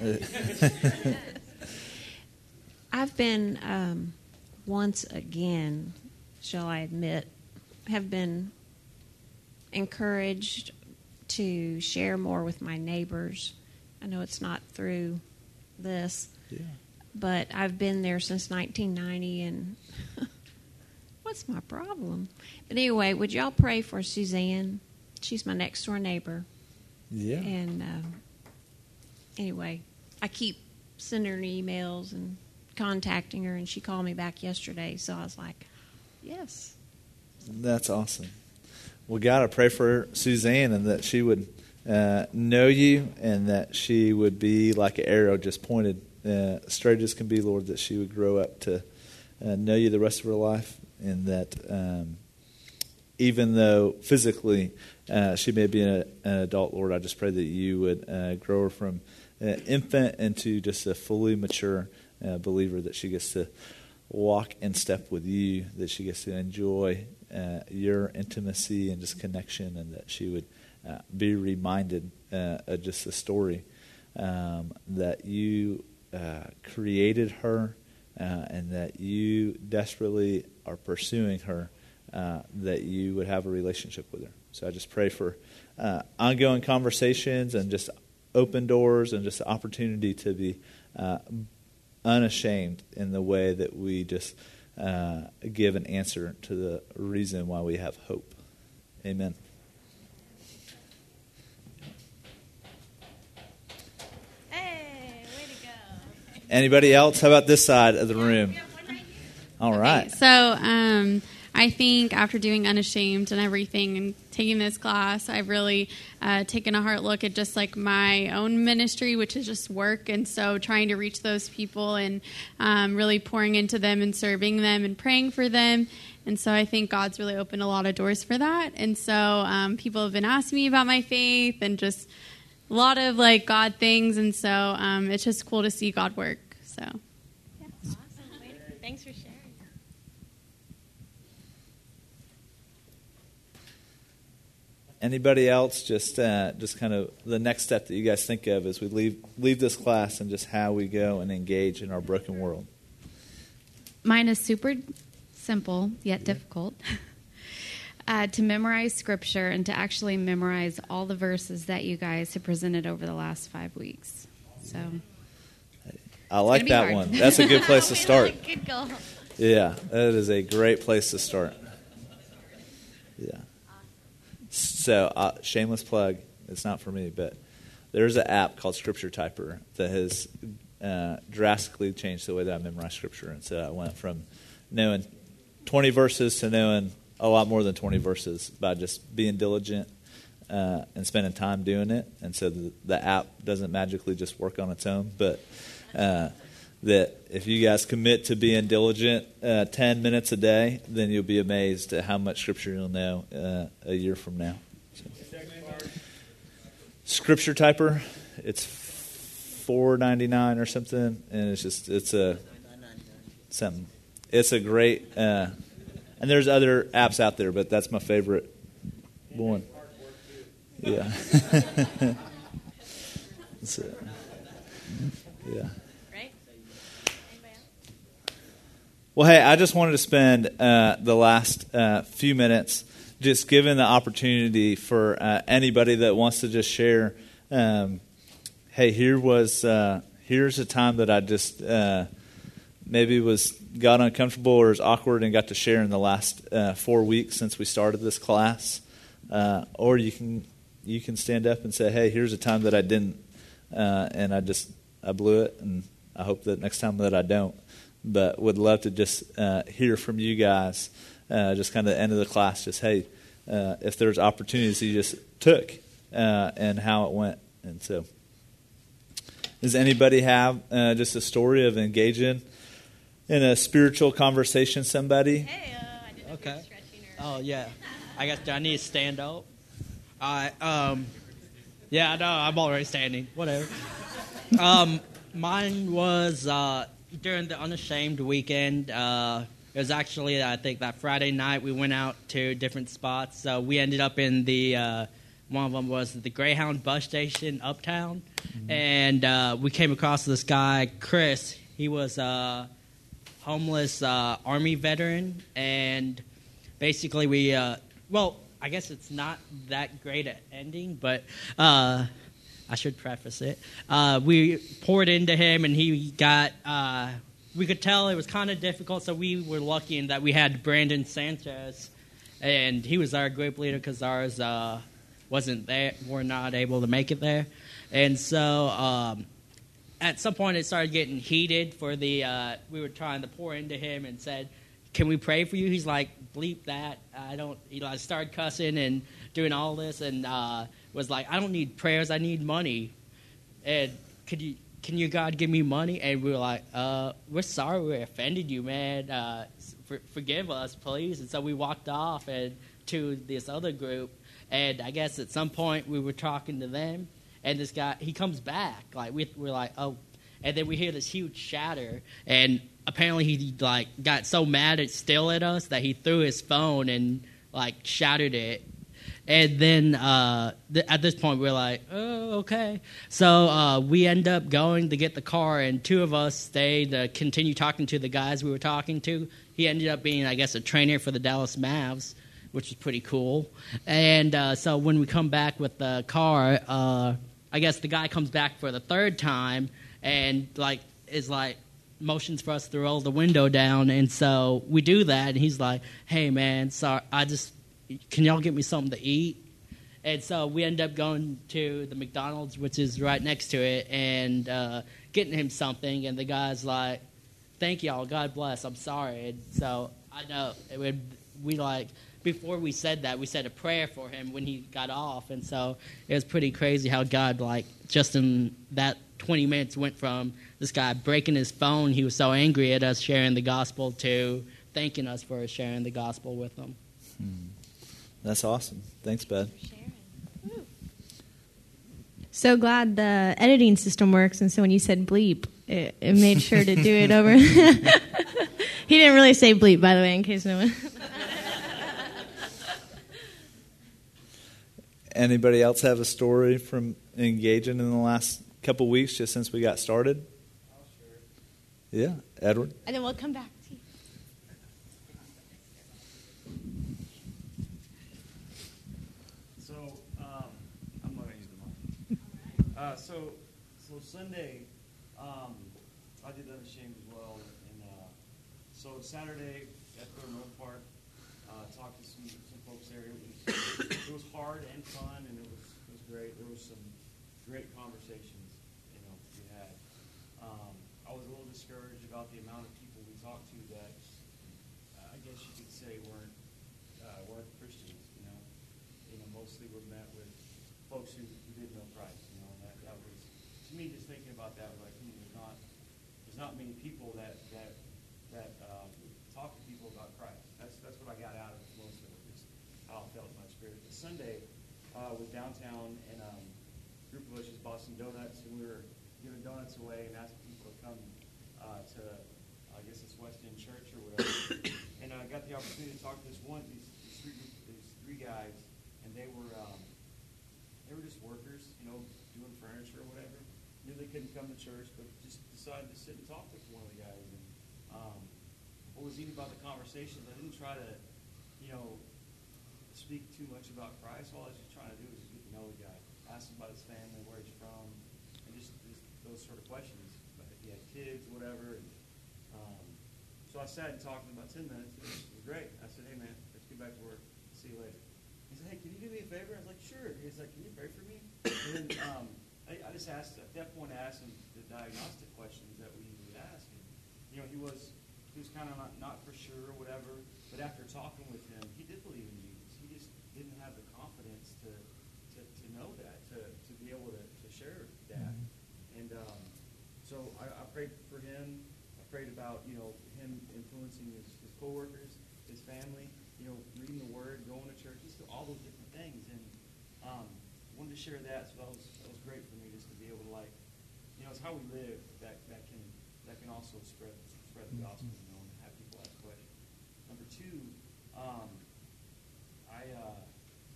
I've been um, once again, shall I admit, have been encouraged to share more with my neighbors. I know it's not through this, yeah but I've been there since 1990, and what's my problem? But anyway, would y'all pray for Suzanne? She's my next door neighbor. Yeah. And uh, anyway, I keep sending her emails and contacting her, and she called me back yesterday. So I was like, yes. That's awesome. Well, God, I pray for Suzanne and that she would uh, know you and that she would be like an arrow just pointed uh, straight as can be, Lord, that she would grow up to uh, know you the rest of her life, and that um, even though physically uh, she may be an, an, adult, Lord, I just pray that you would uh, grow her from infant into just a fully mature uh, believer, that she gets to walk in step with you, that she gets to enjoy uh, your intimacy and just connection, and that she would be reminded of just the story um, that you uh, created her uh, and that you desperately are pursuing her, uh, that you would have a relationship with her. So I just pray for uh, ongoing conversations and just open doors and just the opportunity to be uh, unashamed in the way that we just give an answer to the reason why we have hope. Amen. Hey, way to go. Anybody else? How about this side of the room? All right. Okay, so um, I think after doing Unashamed and everything and taking this class, I've really uh, taken a hard look at just like my own ministry, which is just work. And so trying to reach those people and um, really pouring into them and serving them and praying for them. And so I think God's really opened a lot of doors for that. And so um, people have been asking me about my faith and just a lot of like God things, and so um, it's just cool to see God work. So. Thanks for sharing. Anybody else? Just, uh, just kind of the next step that you guys think of as we leave leave this class, and just how we go and engage in our broken world. Mine is super simple yet difficult. uh, to memorize scripture and to actually memorize all the verses that you guys have presented over the last five weeks. So I like that hard. one. That's a good place to start. Good goal. Yeah, that is a great place to start. Yeah. So, uh, shameless plug. It's not for me, but there's an app called Scripture Typer that has uh, drastically changed the way that I memorize Scripture. And so I went from knowing 20 verses to knowing a lot more than 20 verses by just being diligent uh, and spending time doing it. And so the, the app doesn't magically just work on its own, but uh, that if you guys commit to being diligent uh, 10 minutes a day, then you'll be amazed at how much Scripture you'll know uh, a year from now. Scripture Typer, it's 4.99 or something, and it's just it's a something. It's a great, uh, and there's other apps out there, but that's my favorite one. Yeah. so, yeah. Well, hey, I just wanted to spend uh, the last uh, few minutes just giving the opportunity for uh, anybody that wants to just share. Um, hey, here was uh, here's a time that I just uh, maybe was got uncomfortable or was awkward and got to share in the last uh, four weeks since we started this class. or you can you can stand up and say, hey, here's a time that I didn't, and I just I blew it, and I hope that next time that I don't but would love to just uh, hear from you guys, uh, just kind of the end of the class, just hey, uh, if there's opportunities you just took uh, and how it went. And so, does anybody have uh, just a story of engaging in a spiritual conversation? Somebody? Okay. Oh yeah. I guess do I need to stand up? All right. Um. Yeah. No, I'm already standing. Whatever. Um. Mine was uh, during the Unashamed weekend. Uh, it was actually, I think, that Friday night we went out to different spots. So we ended up in the, uh, one of them was the Greyhound bus station uptown. And uh, we came across this guy, Chris. He was a homeless uh, Army veteran. And basically, we, uh, well, I guess it's not that great at ending, but uh, I should preface it. Uh, we poured into him, and he got. We could tell it was kind of difficult, so we were lucky in that we had Brandon Sanchez, and he was our group leader because ours uh, wasn't there. We're not able to make it there, and so um, at some point it started getting heated. For the uh, we were trying to pour into him and said, "Can we pray for you?" He's like, "Bleep that! I don't." You know, I started cussing and doing all this, and uh, was like, "I don't need prayers. I need money." And could you? Can you God give me money? And we were like, uh, we're sorry we offended you, man. Uh, for, forgive us, please. And so we walked off and to this other group. And I guess at some point we were talking to them, and this guy he comes back. Like we we're like, oh, and then we hear this huge shatter, and apparently he like got so mad at still at us that he threw his phone and like shattered it. And then uh, th- at this point, we're like, oh, okay. So uh, we end up going to get the car, and two of us stayed to continue talking to the guys we were talking to. He ended up being, I guess, a trainer for the Dallas Mavs, which is pretty cool. And uh, so when we come back with the car, uh, I guess the guy comes back for the third time and like is like motions for us to roll the window down, and so we do that, and he's like, "Hey, man, sorry, I just can y'all get me something to eat?" And so we end up going to the McDonald's, which is right next to it, and uh, getting him something. And the guy's like, "Thank y'all, God bless. I'm sorry." And so I know we like before we said that, we said a prayer for him when he got off, and so it was pretty crazy how God like just in that 20 minutes went from this guy breaking his phone, he was so angry at us sharing the gospel, to thanking us for sharing the gospel with him. That's awesome. Thanks, Ben. So glad the editing system works, and so when you said bleep, it, it made sure to do it over. he didn't really say bleep, by the way, in case no one. Anybody else have a story from engaging in the last couple weeks, just since we got started? Oh, yeah, Edward. and then we'll come back to you. Uh, so, so Sunday, um, I did Unashamed as well, and uh, so Saturday at the North Park, uh, talked to some, some folks there. It was, it was hard and fun, and it was it was great. There was some great conversations, you know, we had. Um, I was a little discouraged about the amount of people we talked to that uh, I guess you could say weren't uh, weren't Christians, you know. You know, mostly were met with folks who, who didn't know Christ, you know, and that, that was to me just thinking about that was like, hmm, there's not there's not many people that that that um, talk to people about Christ. That's that's what I got out of most of it, just how I felt in my spirit. But Sunday uh, was downtown and um, a group some donuts and we were giving donuts away and asking people to come uh, to I guess it's West End Church or whatever. and I got the opportunity to talk to this one, these, these, three, these three guys, and they were um, they were just workers, you know, doing furniture or whatever. Knew they couldn't come to church, but just decided to sit and talk with one of the guys. And um, what was neat about the conversations, I didn't try to, you know, speak too much about Christ. All I was just trying to do was get to know the guy, ask about his family, where he's from, and just, just those sort of questions. Like if he had kids, whatever. And, um, so I sat and talked about 10 minutes. And it was great. I said, hey, man, let's get back to work. See you later. He said, hey, can you do me a favor? I was like, sure. He's like, can you pray for me? And then um, I, I just asked, at that point, I asked him the diagnostic questions that we would ask. And, you know, he was he was kind of not, not for sure or whatever. But after talking with him, he did believe in Jesus. He just didn't have the confidence to, to, to know that, to, to be able to, to share that. And um, so I, I prayed for him. Prayed about, you know, him influencing his, his coworkers, his family, you know, reading the word, going to church, just all those different things. And um, wanted to share that, so that was, that was great for me just to be able to like, you know, it's how we live that, that can that can also spread spread the gospel, you know, and have people ask questions. Number two, um, I uh,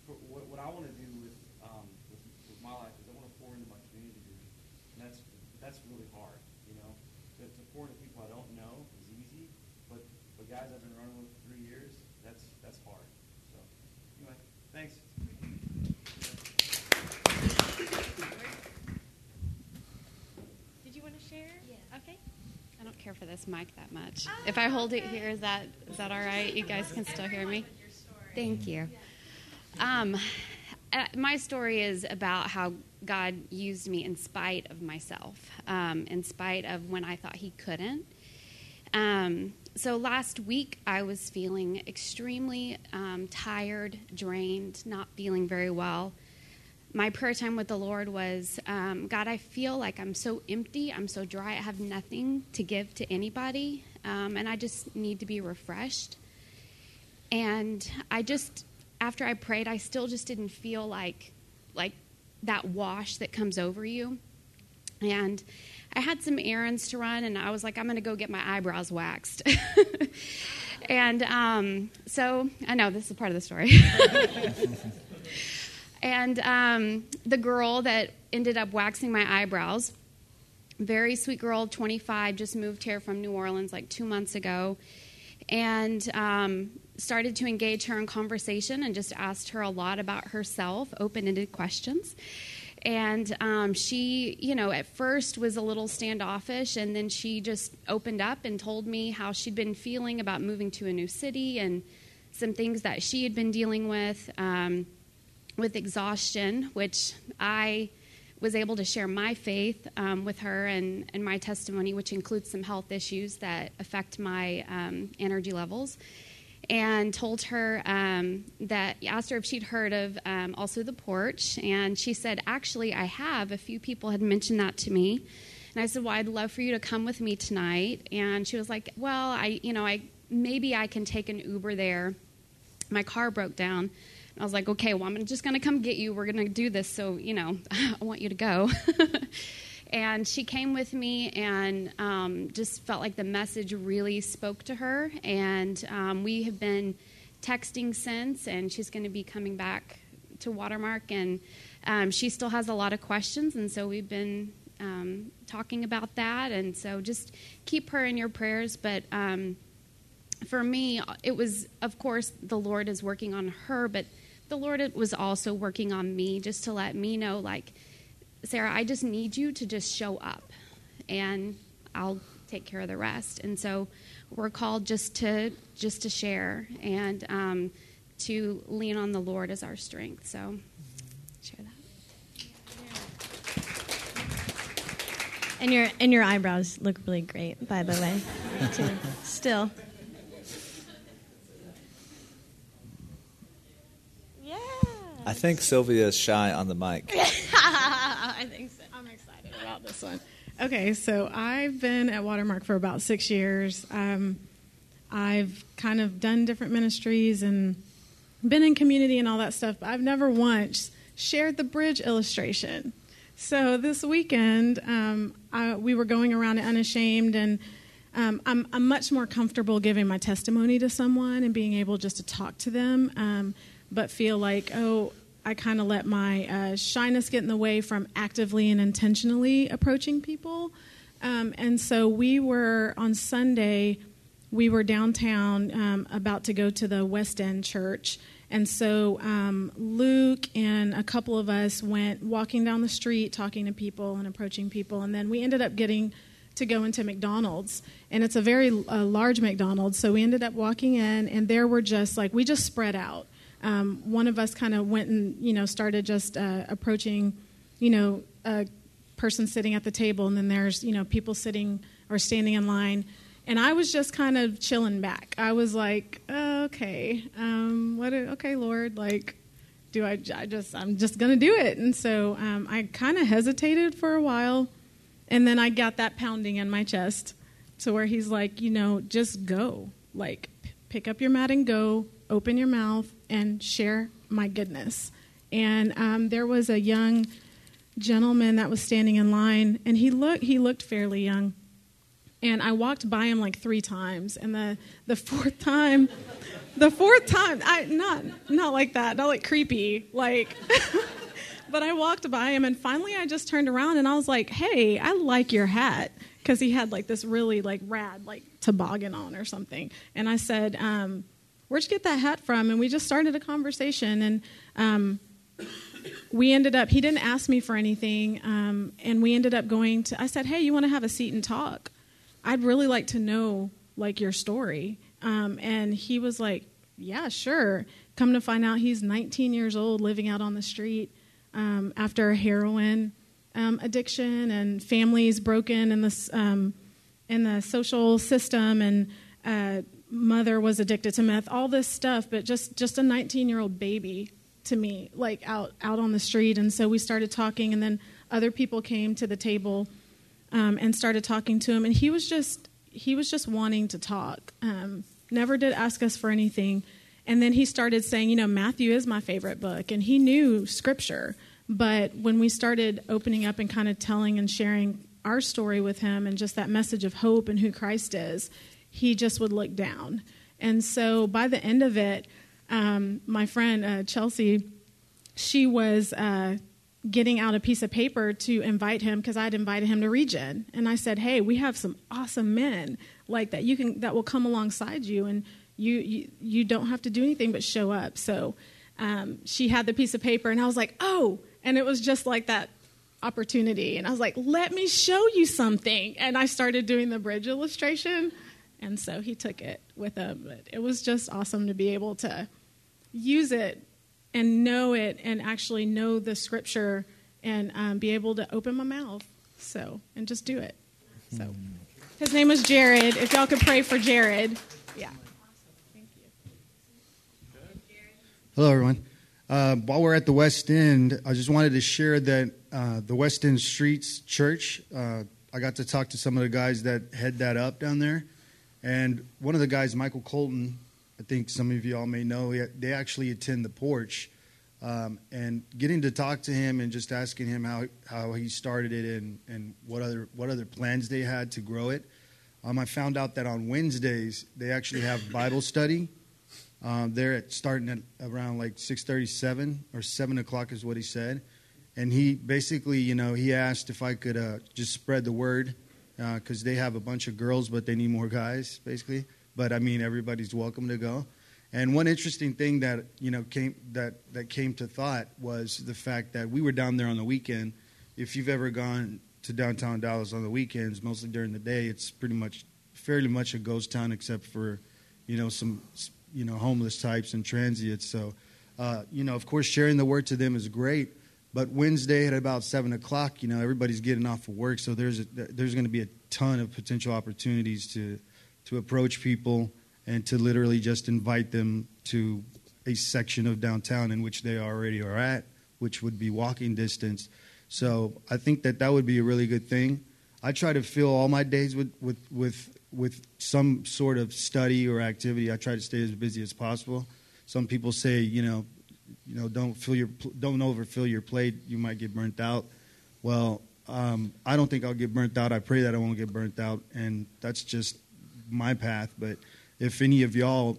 for what, what I want to do with, um, with with my life is I want to pour into my community group, and that's that's really hard, you know. To, to pour into people I don't know is easy, but but guys I've been running with for three years, that's that's hard. So anyway, thanks. Did you want to share? Yeah. Okay. I don't care for this mic that much. If I hold it here, is that is that all right? You guys can still hear me. Thank you. Um, uh, my story is about how God used me in spite of myself, um, in spite of when I thought He couldn't. Um, so last week, I was feeling extremely um, tired, drained, not feeling very well. My prayer time with the Lord was um, God, I feel like I'm so empty, I'm so dry, I have nothing to give to anybody, um, and I just need to be refreshed. And I just, after I prayed, I still just didn't feel like, like that wash that comes over you. And I had some errands to run, and I was like, I'm going to go get my eyebrows waxed. and um, so I know this is part of the story. and um, the girl that ended up waxing my eyebrows, very sweet girl, 25, just moved here from New Orleans like two months ago, and um, started to engage her in conversation and just asked her a lot about herself, open ended questions. And um, she, you know, at first was a little standoffish, and then she just opened up and told me how she'd been feeling about moving to a new city and some things that she had been dealing with, um, with exhaustion, which I was able to share my faith um, with her and, and my testimony, which includes some health issues that affect my um, energy levels and told her um, that asked her if she'd heard of um, also the porch and she said actually i have. A few people had mentioned that to me. And i said well i'd love for you to come with me tonight. And she was like well i you know i maybe i can take an uber there. My car broke down and i was like okay well i'm just going to come get you. We're going to do this so you know i want you to go. And she came with me and um, just felt like the message really spoke to her. And um, we have been texting since and she's going to be coming back to watermark. And um, she still has a lot of questions and so we've been um, talking about that. And so just keep her in your prayers. But um, for me it was of course the lord is working on her but the lord it was also working on me just to let me know like Sarah, I just need you to just show up, and I'll take care of the rest. And so we're called just to just to share and um, to lean on the Lord as our strength. So share that. And your and your eyebrows look really great, by the way. Still. I think Sylvia is shy on the mic. I think so. I'm excited about this one. Okay, so I've been at Watermark for about six years. Um, I've kind of done different ministries and been in community and all that stuff, but I've never once shared the bridge illustration. So this weekend, um, I, we were going around at Unashamed, and um, I'm, I'm, much more comfortable giving my testimony to someone and being able just to talk to them, um, but feel like, oh, I kind of let my uh, shyness get in the way from actively and intentionally approaching people. Um, and so we were on Sunday, we were downtown um, about to go to the West End Church and so um, Luke and a couple of us went walking down the street, talking to people and approaching people. And then we ended up getting to go into McDonald's. And it's a very uh, large McDonald's. So we ended up walking in, and there were just like, we just spread out. Um, one of us kind of went and, you know, started just uh, approaching, you know, a person sitting at the table. And then there's, you know, people sitting or standing in line. And I was just kind of chilling back. I was like, okay, um, what? Okay, Lord, like, do I? I just, I'm just gonna do it. And so um, I kind of hesitated for a while, and then I got that pounding in my chest, to where He's like, you know, just go, like, p- pick up your mat and go, open your mouth and share my goodness. And um, there was a young gentleman that was standing in line, and he looked, he looked fairly young and I walked by him like three times, and the the fourth time, the fourth time, I not not like that, not like creepy, like. but I walked by him, and finally I just turned around and I was like, "Hey, I like your hat," because he had like this really like rad like toboggan on or something, and I said, um, "Where'd you get that hat from?" And we just started a conversation, and. Um, we ended up he didn't ask me for anything um, and we ended up going to i said hey you want to have a seat and talk I'd really like to know like your story. Um, and he was like, yeah, sure. Come to find out, he's 19 years old, living out on the street um, after a heroin um, addiction, and families broken in the um, in the social system, and uh, mother was addicted to meth. All this stuff, but just just a 19 year old baby to me, like out out on the street. And so we started talking, and then other people came to the table um, and started talking to him, and he was just he was just wanting to talk. Um, never did ask us for anything, and then he started saying, you know, Matthew is my favorite book, and he knew Scripture. But when we started opening up and kind of telling and sharing our story with him, and just that message of hope and who Christ is, he just would look down. And so by the end of it, um, my friend uh, Chelsea, she was. Uh, getting out a piece of paper to invite him because I'd invited him to Regen, and I said, "Hey, we have some awesome men like that you can that will come alongside you, and you you, you don't have to do anything but show up." So um, she had the piece of paper, and I was like, "Oh!" And it was just like that opportunity, and I was like, "Let me show you something," and I started doing the bridge illustration, and so he took it with him. But it was just awesome to be able to use it and know it and actually know the scripture and um, be able to open my mouth. So, and just do it. So, his name was Jared. If y'all could pray for Jared. Yeah. Hello, everyone. Uh, while we're at the West End, I just wanted to share that uh, the West End Streets Church, uh, I got to talk to some of the guys that head that up down there. And one of the guys, Michael Colton, I think some of you all may know, they actually attend the porch. Um, and getting to talk to him and just asking him how, how he started it and, and what other what other plans they had to grow it. Um, I found out that on Wednesdays they actually have Bible study. Um, they're at, starting at around like six thirty-seven or seven o'clock is what he said, and he basically, you know, he asked if I could uh, just spread the word because uh, they have a bunch of girls but they need more guys, basically but I mean everybody's welcome to go. And one interesting thing that you know came that that came to thought was the fact that we were down there on the weekend, if you've ever gone to downtown Dallas on the weekends, mostly during the day, it's pretty much fairly much a ghost town, except for you know some you know homeless types and transients. So, uh, you know, of course, sharing the word to them is great. But Wednesday at about seven o'clock, you know, everybody's getting off of work, so there's a, there's going to be a ton of potential opportunities to to approach people and to literally just invite them to a section of downtown in which they already are at, which would be walking distance. So I think that that would be a really good thing. I try to fill all my days with with with with some sort of study or activity. I try to stay as busy as possible. Some people say, you know, you know, don't fill your don't overfill your plate. You might get burnt out. Well, um, I don't think I'll get burnt out. I pray that I won't get burnt out, and that's just my path. But if any of y'all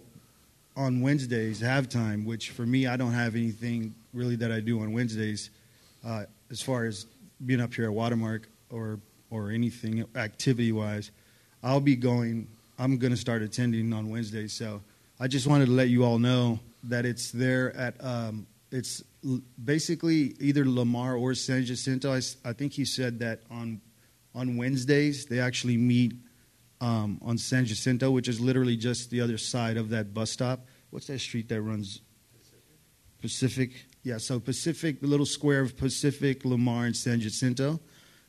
on Wednesdays have time, which for me, I don't have anything really that I do on Wednesdays, uh, as far as being up here at Watermark or or anything activity wise, I'll be going. I'm going to start attending on Wednesdays. So I just wanted to let you all know that it's there at um, it's basically either Lamar or San Jacinto. I, I, think he said that on on Wednesdays they actually meet um, on San Jacinto, which is literally just the other side of that bus stop. What's that street that runs? Pacific. Yeah, so Pacific, the little square of Pacific, Lamar, and San Jacinto.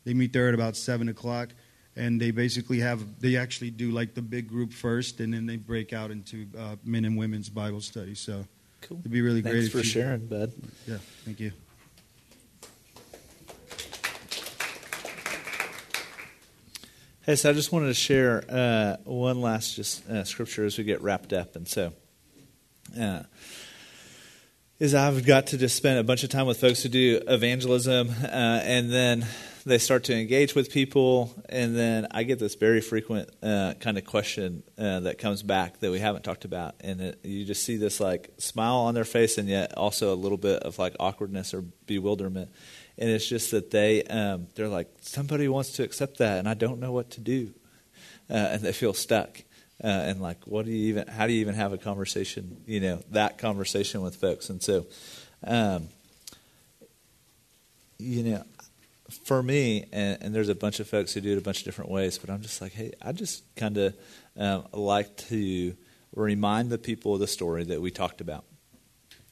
They meet there at about seven o'clock, and they basically have they actually do like the big group first, and then they break out into uh, men and women's Bible study. So cool. it'd be really Thanks great. for you, sharing, bud. Yeah, thank you. Hey, so I just wanted to share uh, one last just uh, scripture as we get wrapped up, and so uh, is I've got to just spend a bunch of time with folks who do evangelism, uh, and then they start to engage with people, and then I get this very frequent uh, kind of question uh, that comes back that we haven't talked about, and it, you just see this like smile on their face, and yet also a little bit of like awkwardness or bewilderment. And it's just that they um, they're like somebody wants to accept that and i don't know what to do. Uh, and they feel stuck uh, and like what do you even how do you even have a conversation you know that conversation with folks? And so um, you know for me and, and, there's a bunch of folks who do it a bunch of different ways but i'm just like hey i just kind of um, like to remind the people of the story that we talked about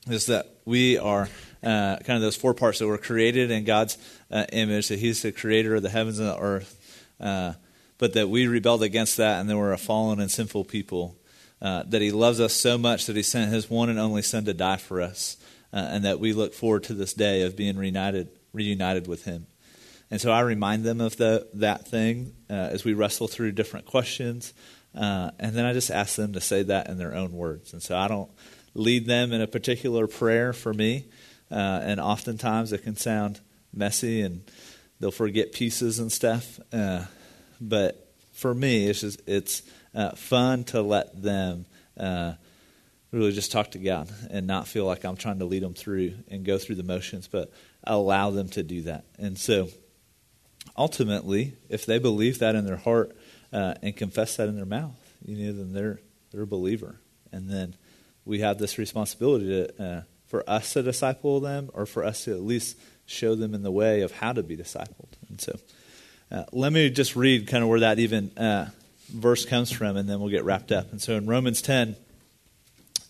is that we are uh, kind of those four parts that we're created in God's uh, image, that He's the creator of the heavens and the earth, uh, but that we rebelled against that and then we're a fallen and sinful people. Uh, that He loves us so much that He sent His one and only Son to die for us, uh, and that we look forward to this day of being reunited, reunited with Him. And so I remind them of the, that thing uh, as we wrestle through different questions. and then I just ask them to say that in their own words. And so I don't lead them in a particular prayer for me. Uh, and oftentimes it can sound messy and they'll forget pieces and stuff. Uh, but for me, it's just, it's uh, fun to let them uh, really just talk to God and not feel like I'm trying to lead them through and go through the motions, but allow them to do that. And so ultimately, if they believe that in their heart uh, and confess that in their mouth, you know, then they're they're a believer. And then we have this responsibility to, uh, for us to disciple them or for us to at least show them in the way of how to be discipled. And so uh, let me just read kind of where that even uh, verse comes from, and then we'll get wrapped up. And so in Romans 10,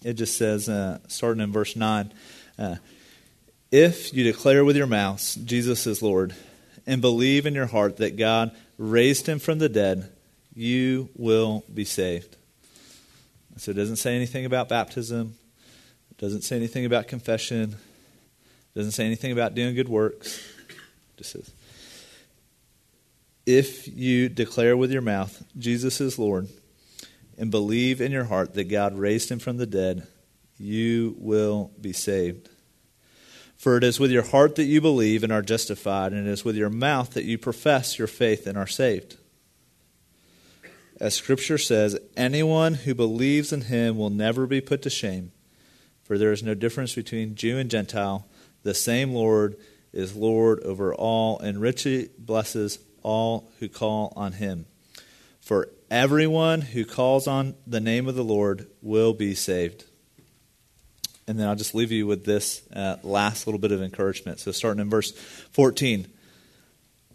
it just says, uh, starting in verse 9, uh, if you declare with your mouths Jesus is Lord and believe in your heart that God raised him from the dead, you will be saved. So it doesn't say anything about baptism. It doesn't say anything about confession. It doesn't say anything about doing good works. It just says, if you declare with your mouth Jesus is Lord and believe in your heart that God raised him from the dead, you will be saved. For it is with your heart that you believe and are justified, and it is with your mouth that you profess your faith and are saved. As Scripture says, anyone who believes in him will never be put to shame, for there is no difference between Jew and Gentile. The same Lord is Lord over all and richly blesses all who call on him. For everyone who calls on the name of the Lord will be saved. And then I'll just leave you with this uh, last little bit of encouragement. So, starting in verse 14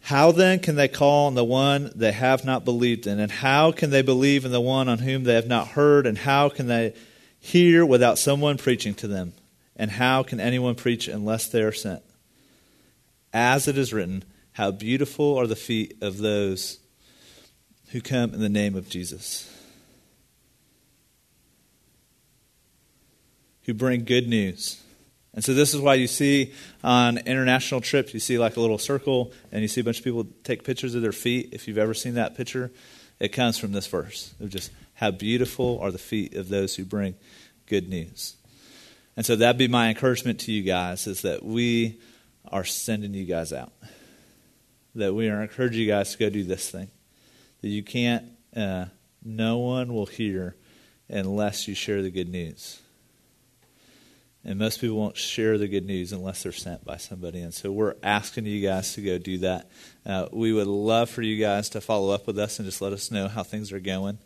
How then can they call on the one they have not believed in? And how can they believe in the one on whom they have not heard? And how can they hear without someone preaching to them? And how can anyone preach unless they are sent? As it is written, How beautiful are the feet of those who come in the name of Jesus, who bring good news. And so this is why you see on international trips, you see like a little circle and you see a bunch of people take pictures of their feet. If you've ever seen that picture, it comes from this verse of just how beautiful are the feet of those who bring good news. And so that'd be my encouragement to you guys is that we are sending you guys out. That we are encouraging you guys to go do this thing. That you can't, uh, no one will hear unless you share the good news. And most people won't share the good news unless they're sent by somebody. And so we're asking you guys to go do that. Uh, we would love for you guys to follow up with us and just let us know how things are going.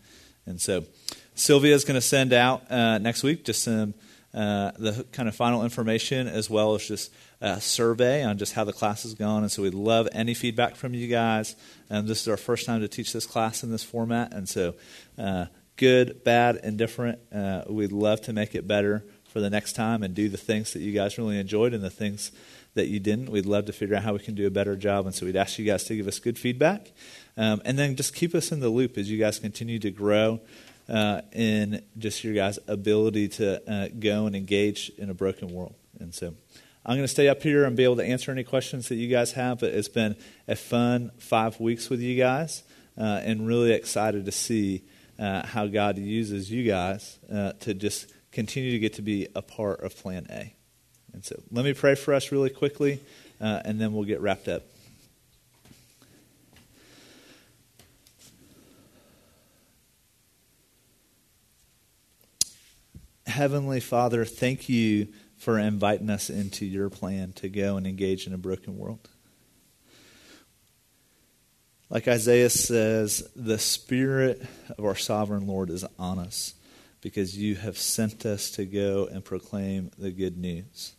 And so Sylvia is going to send out uh, next week just some uh, the kind of final information as well as just a survey on just how the class is going. And so we'd love any feedback from you guys. And this is our first time to teach this class in this format. And so uh, good, bad, indifferent, uh, we'd love to make it better for the next time and do the things that you guys really enjoyed and the things that you didn't. We'd love to figure out how we can do a better job. And so we'd ask you guys to give us good feedback. Um, and then just keep us in the loop as you guys continue to grow uh, in just your guys' ability to uh, go and engage in a broken world. And so I'm going to stay up here and be able to answer any questions that you guys have. But it's been a fun five weeks with you guys uh, and really excited to see uh, how God uses you guys uh, to just continue to get to be a part of Plan A. And so let me pray for us really quickly, uh, and then we'll get wrapped up. Heavenly Father, thank you for inviting us into your plan to go and engage in a broken world. Like Isaiah says, the Spirit of our sovereign Lord is on us because you have sent us to go and proclaim the good news.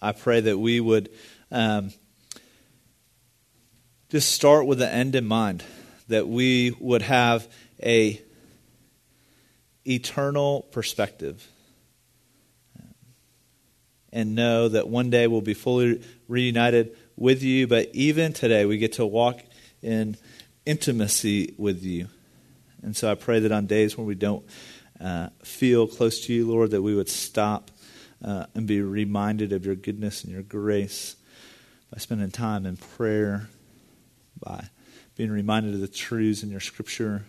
I pray that we would um, just start with the end in mind, that we would have a eternal perspective and know that one day we'll be fully reunited with you, but even today we get to walk in intimacy with you. And so I pray that on days when we don't uh, feel close to you, Lord, that we would stop uh, and be reminded of your goodness and your grace by spending time in prayer, by being reminded of the truths in your scripture,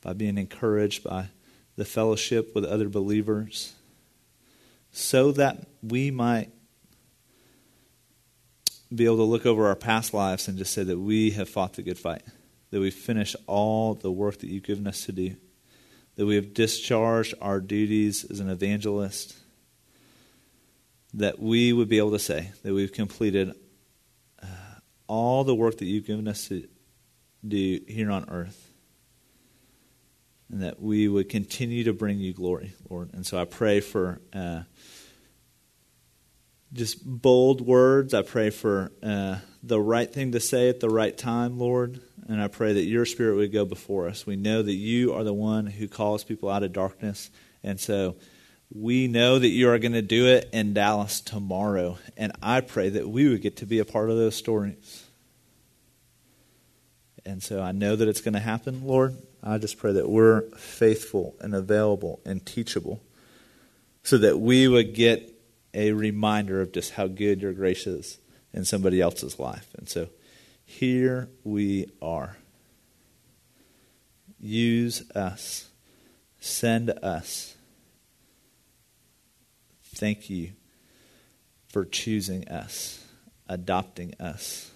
by being encouraged by the fellowship with other believers, so that we might be able to look over our past lives and just say that we have fought the good fight, that we've finished all the work that you've given us to do, that we have discharged our duties as an evangelist, that we would be able to say that we've completed uh, all the work that you've given us to do here on earth and that we would continue to bring you glory, Lord. And so I pray for uh, just bold words. I pray for uh, the right thing to say at the right time, Lord. And I pray that your spirit would go before us. We know that you are the one who calls people out of darkness. And so we know that you are going to do it in Dallas tomorrow. And I pray that we would get to be a part of those stories. And so I know that it's going to happen, Lord. I just pray that we're faithful and available and teachable so that we would get a reminder of just how good your grace is in somebody else's life. And so here we are. Use us, send us. Thank you for choosing us, adopting us,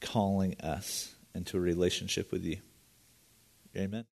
calling us into a relationship with you. Amen.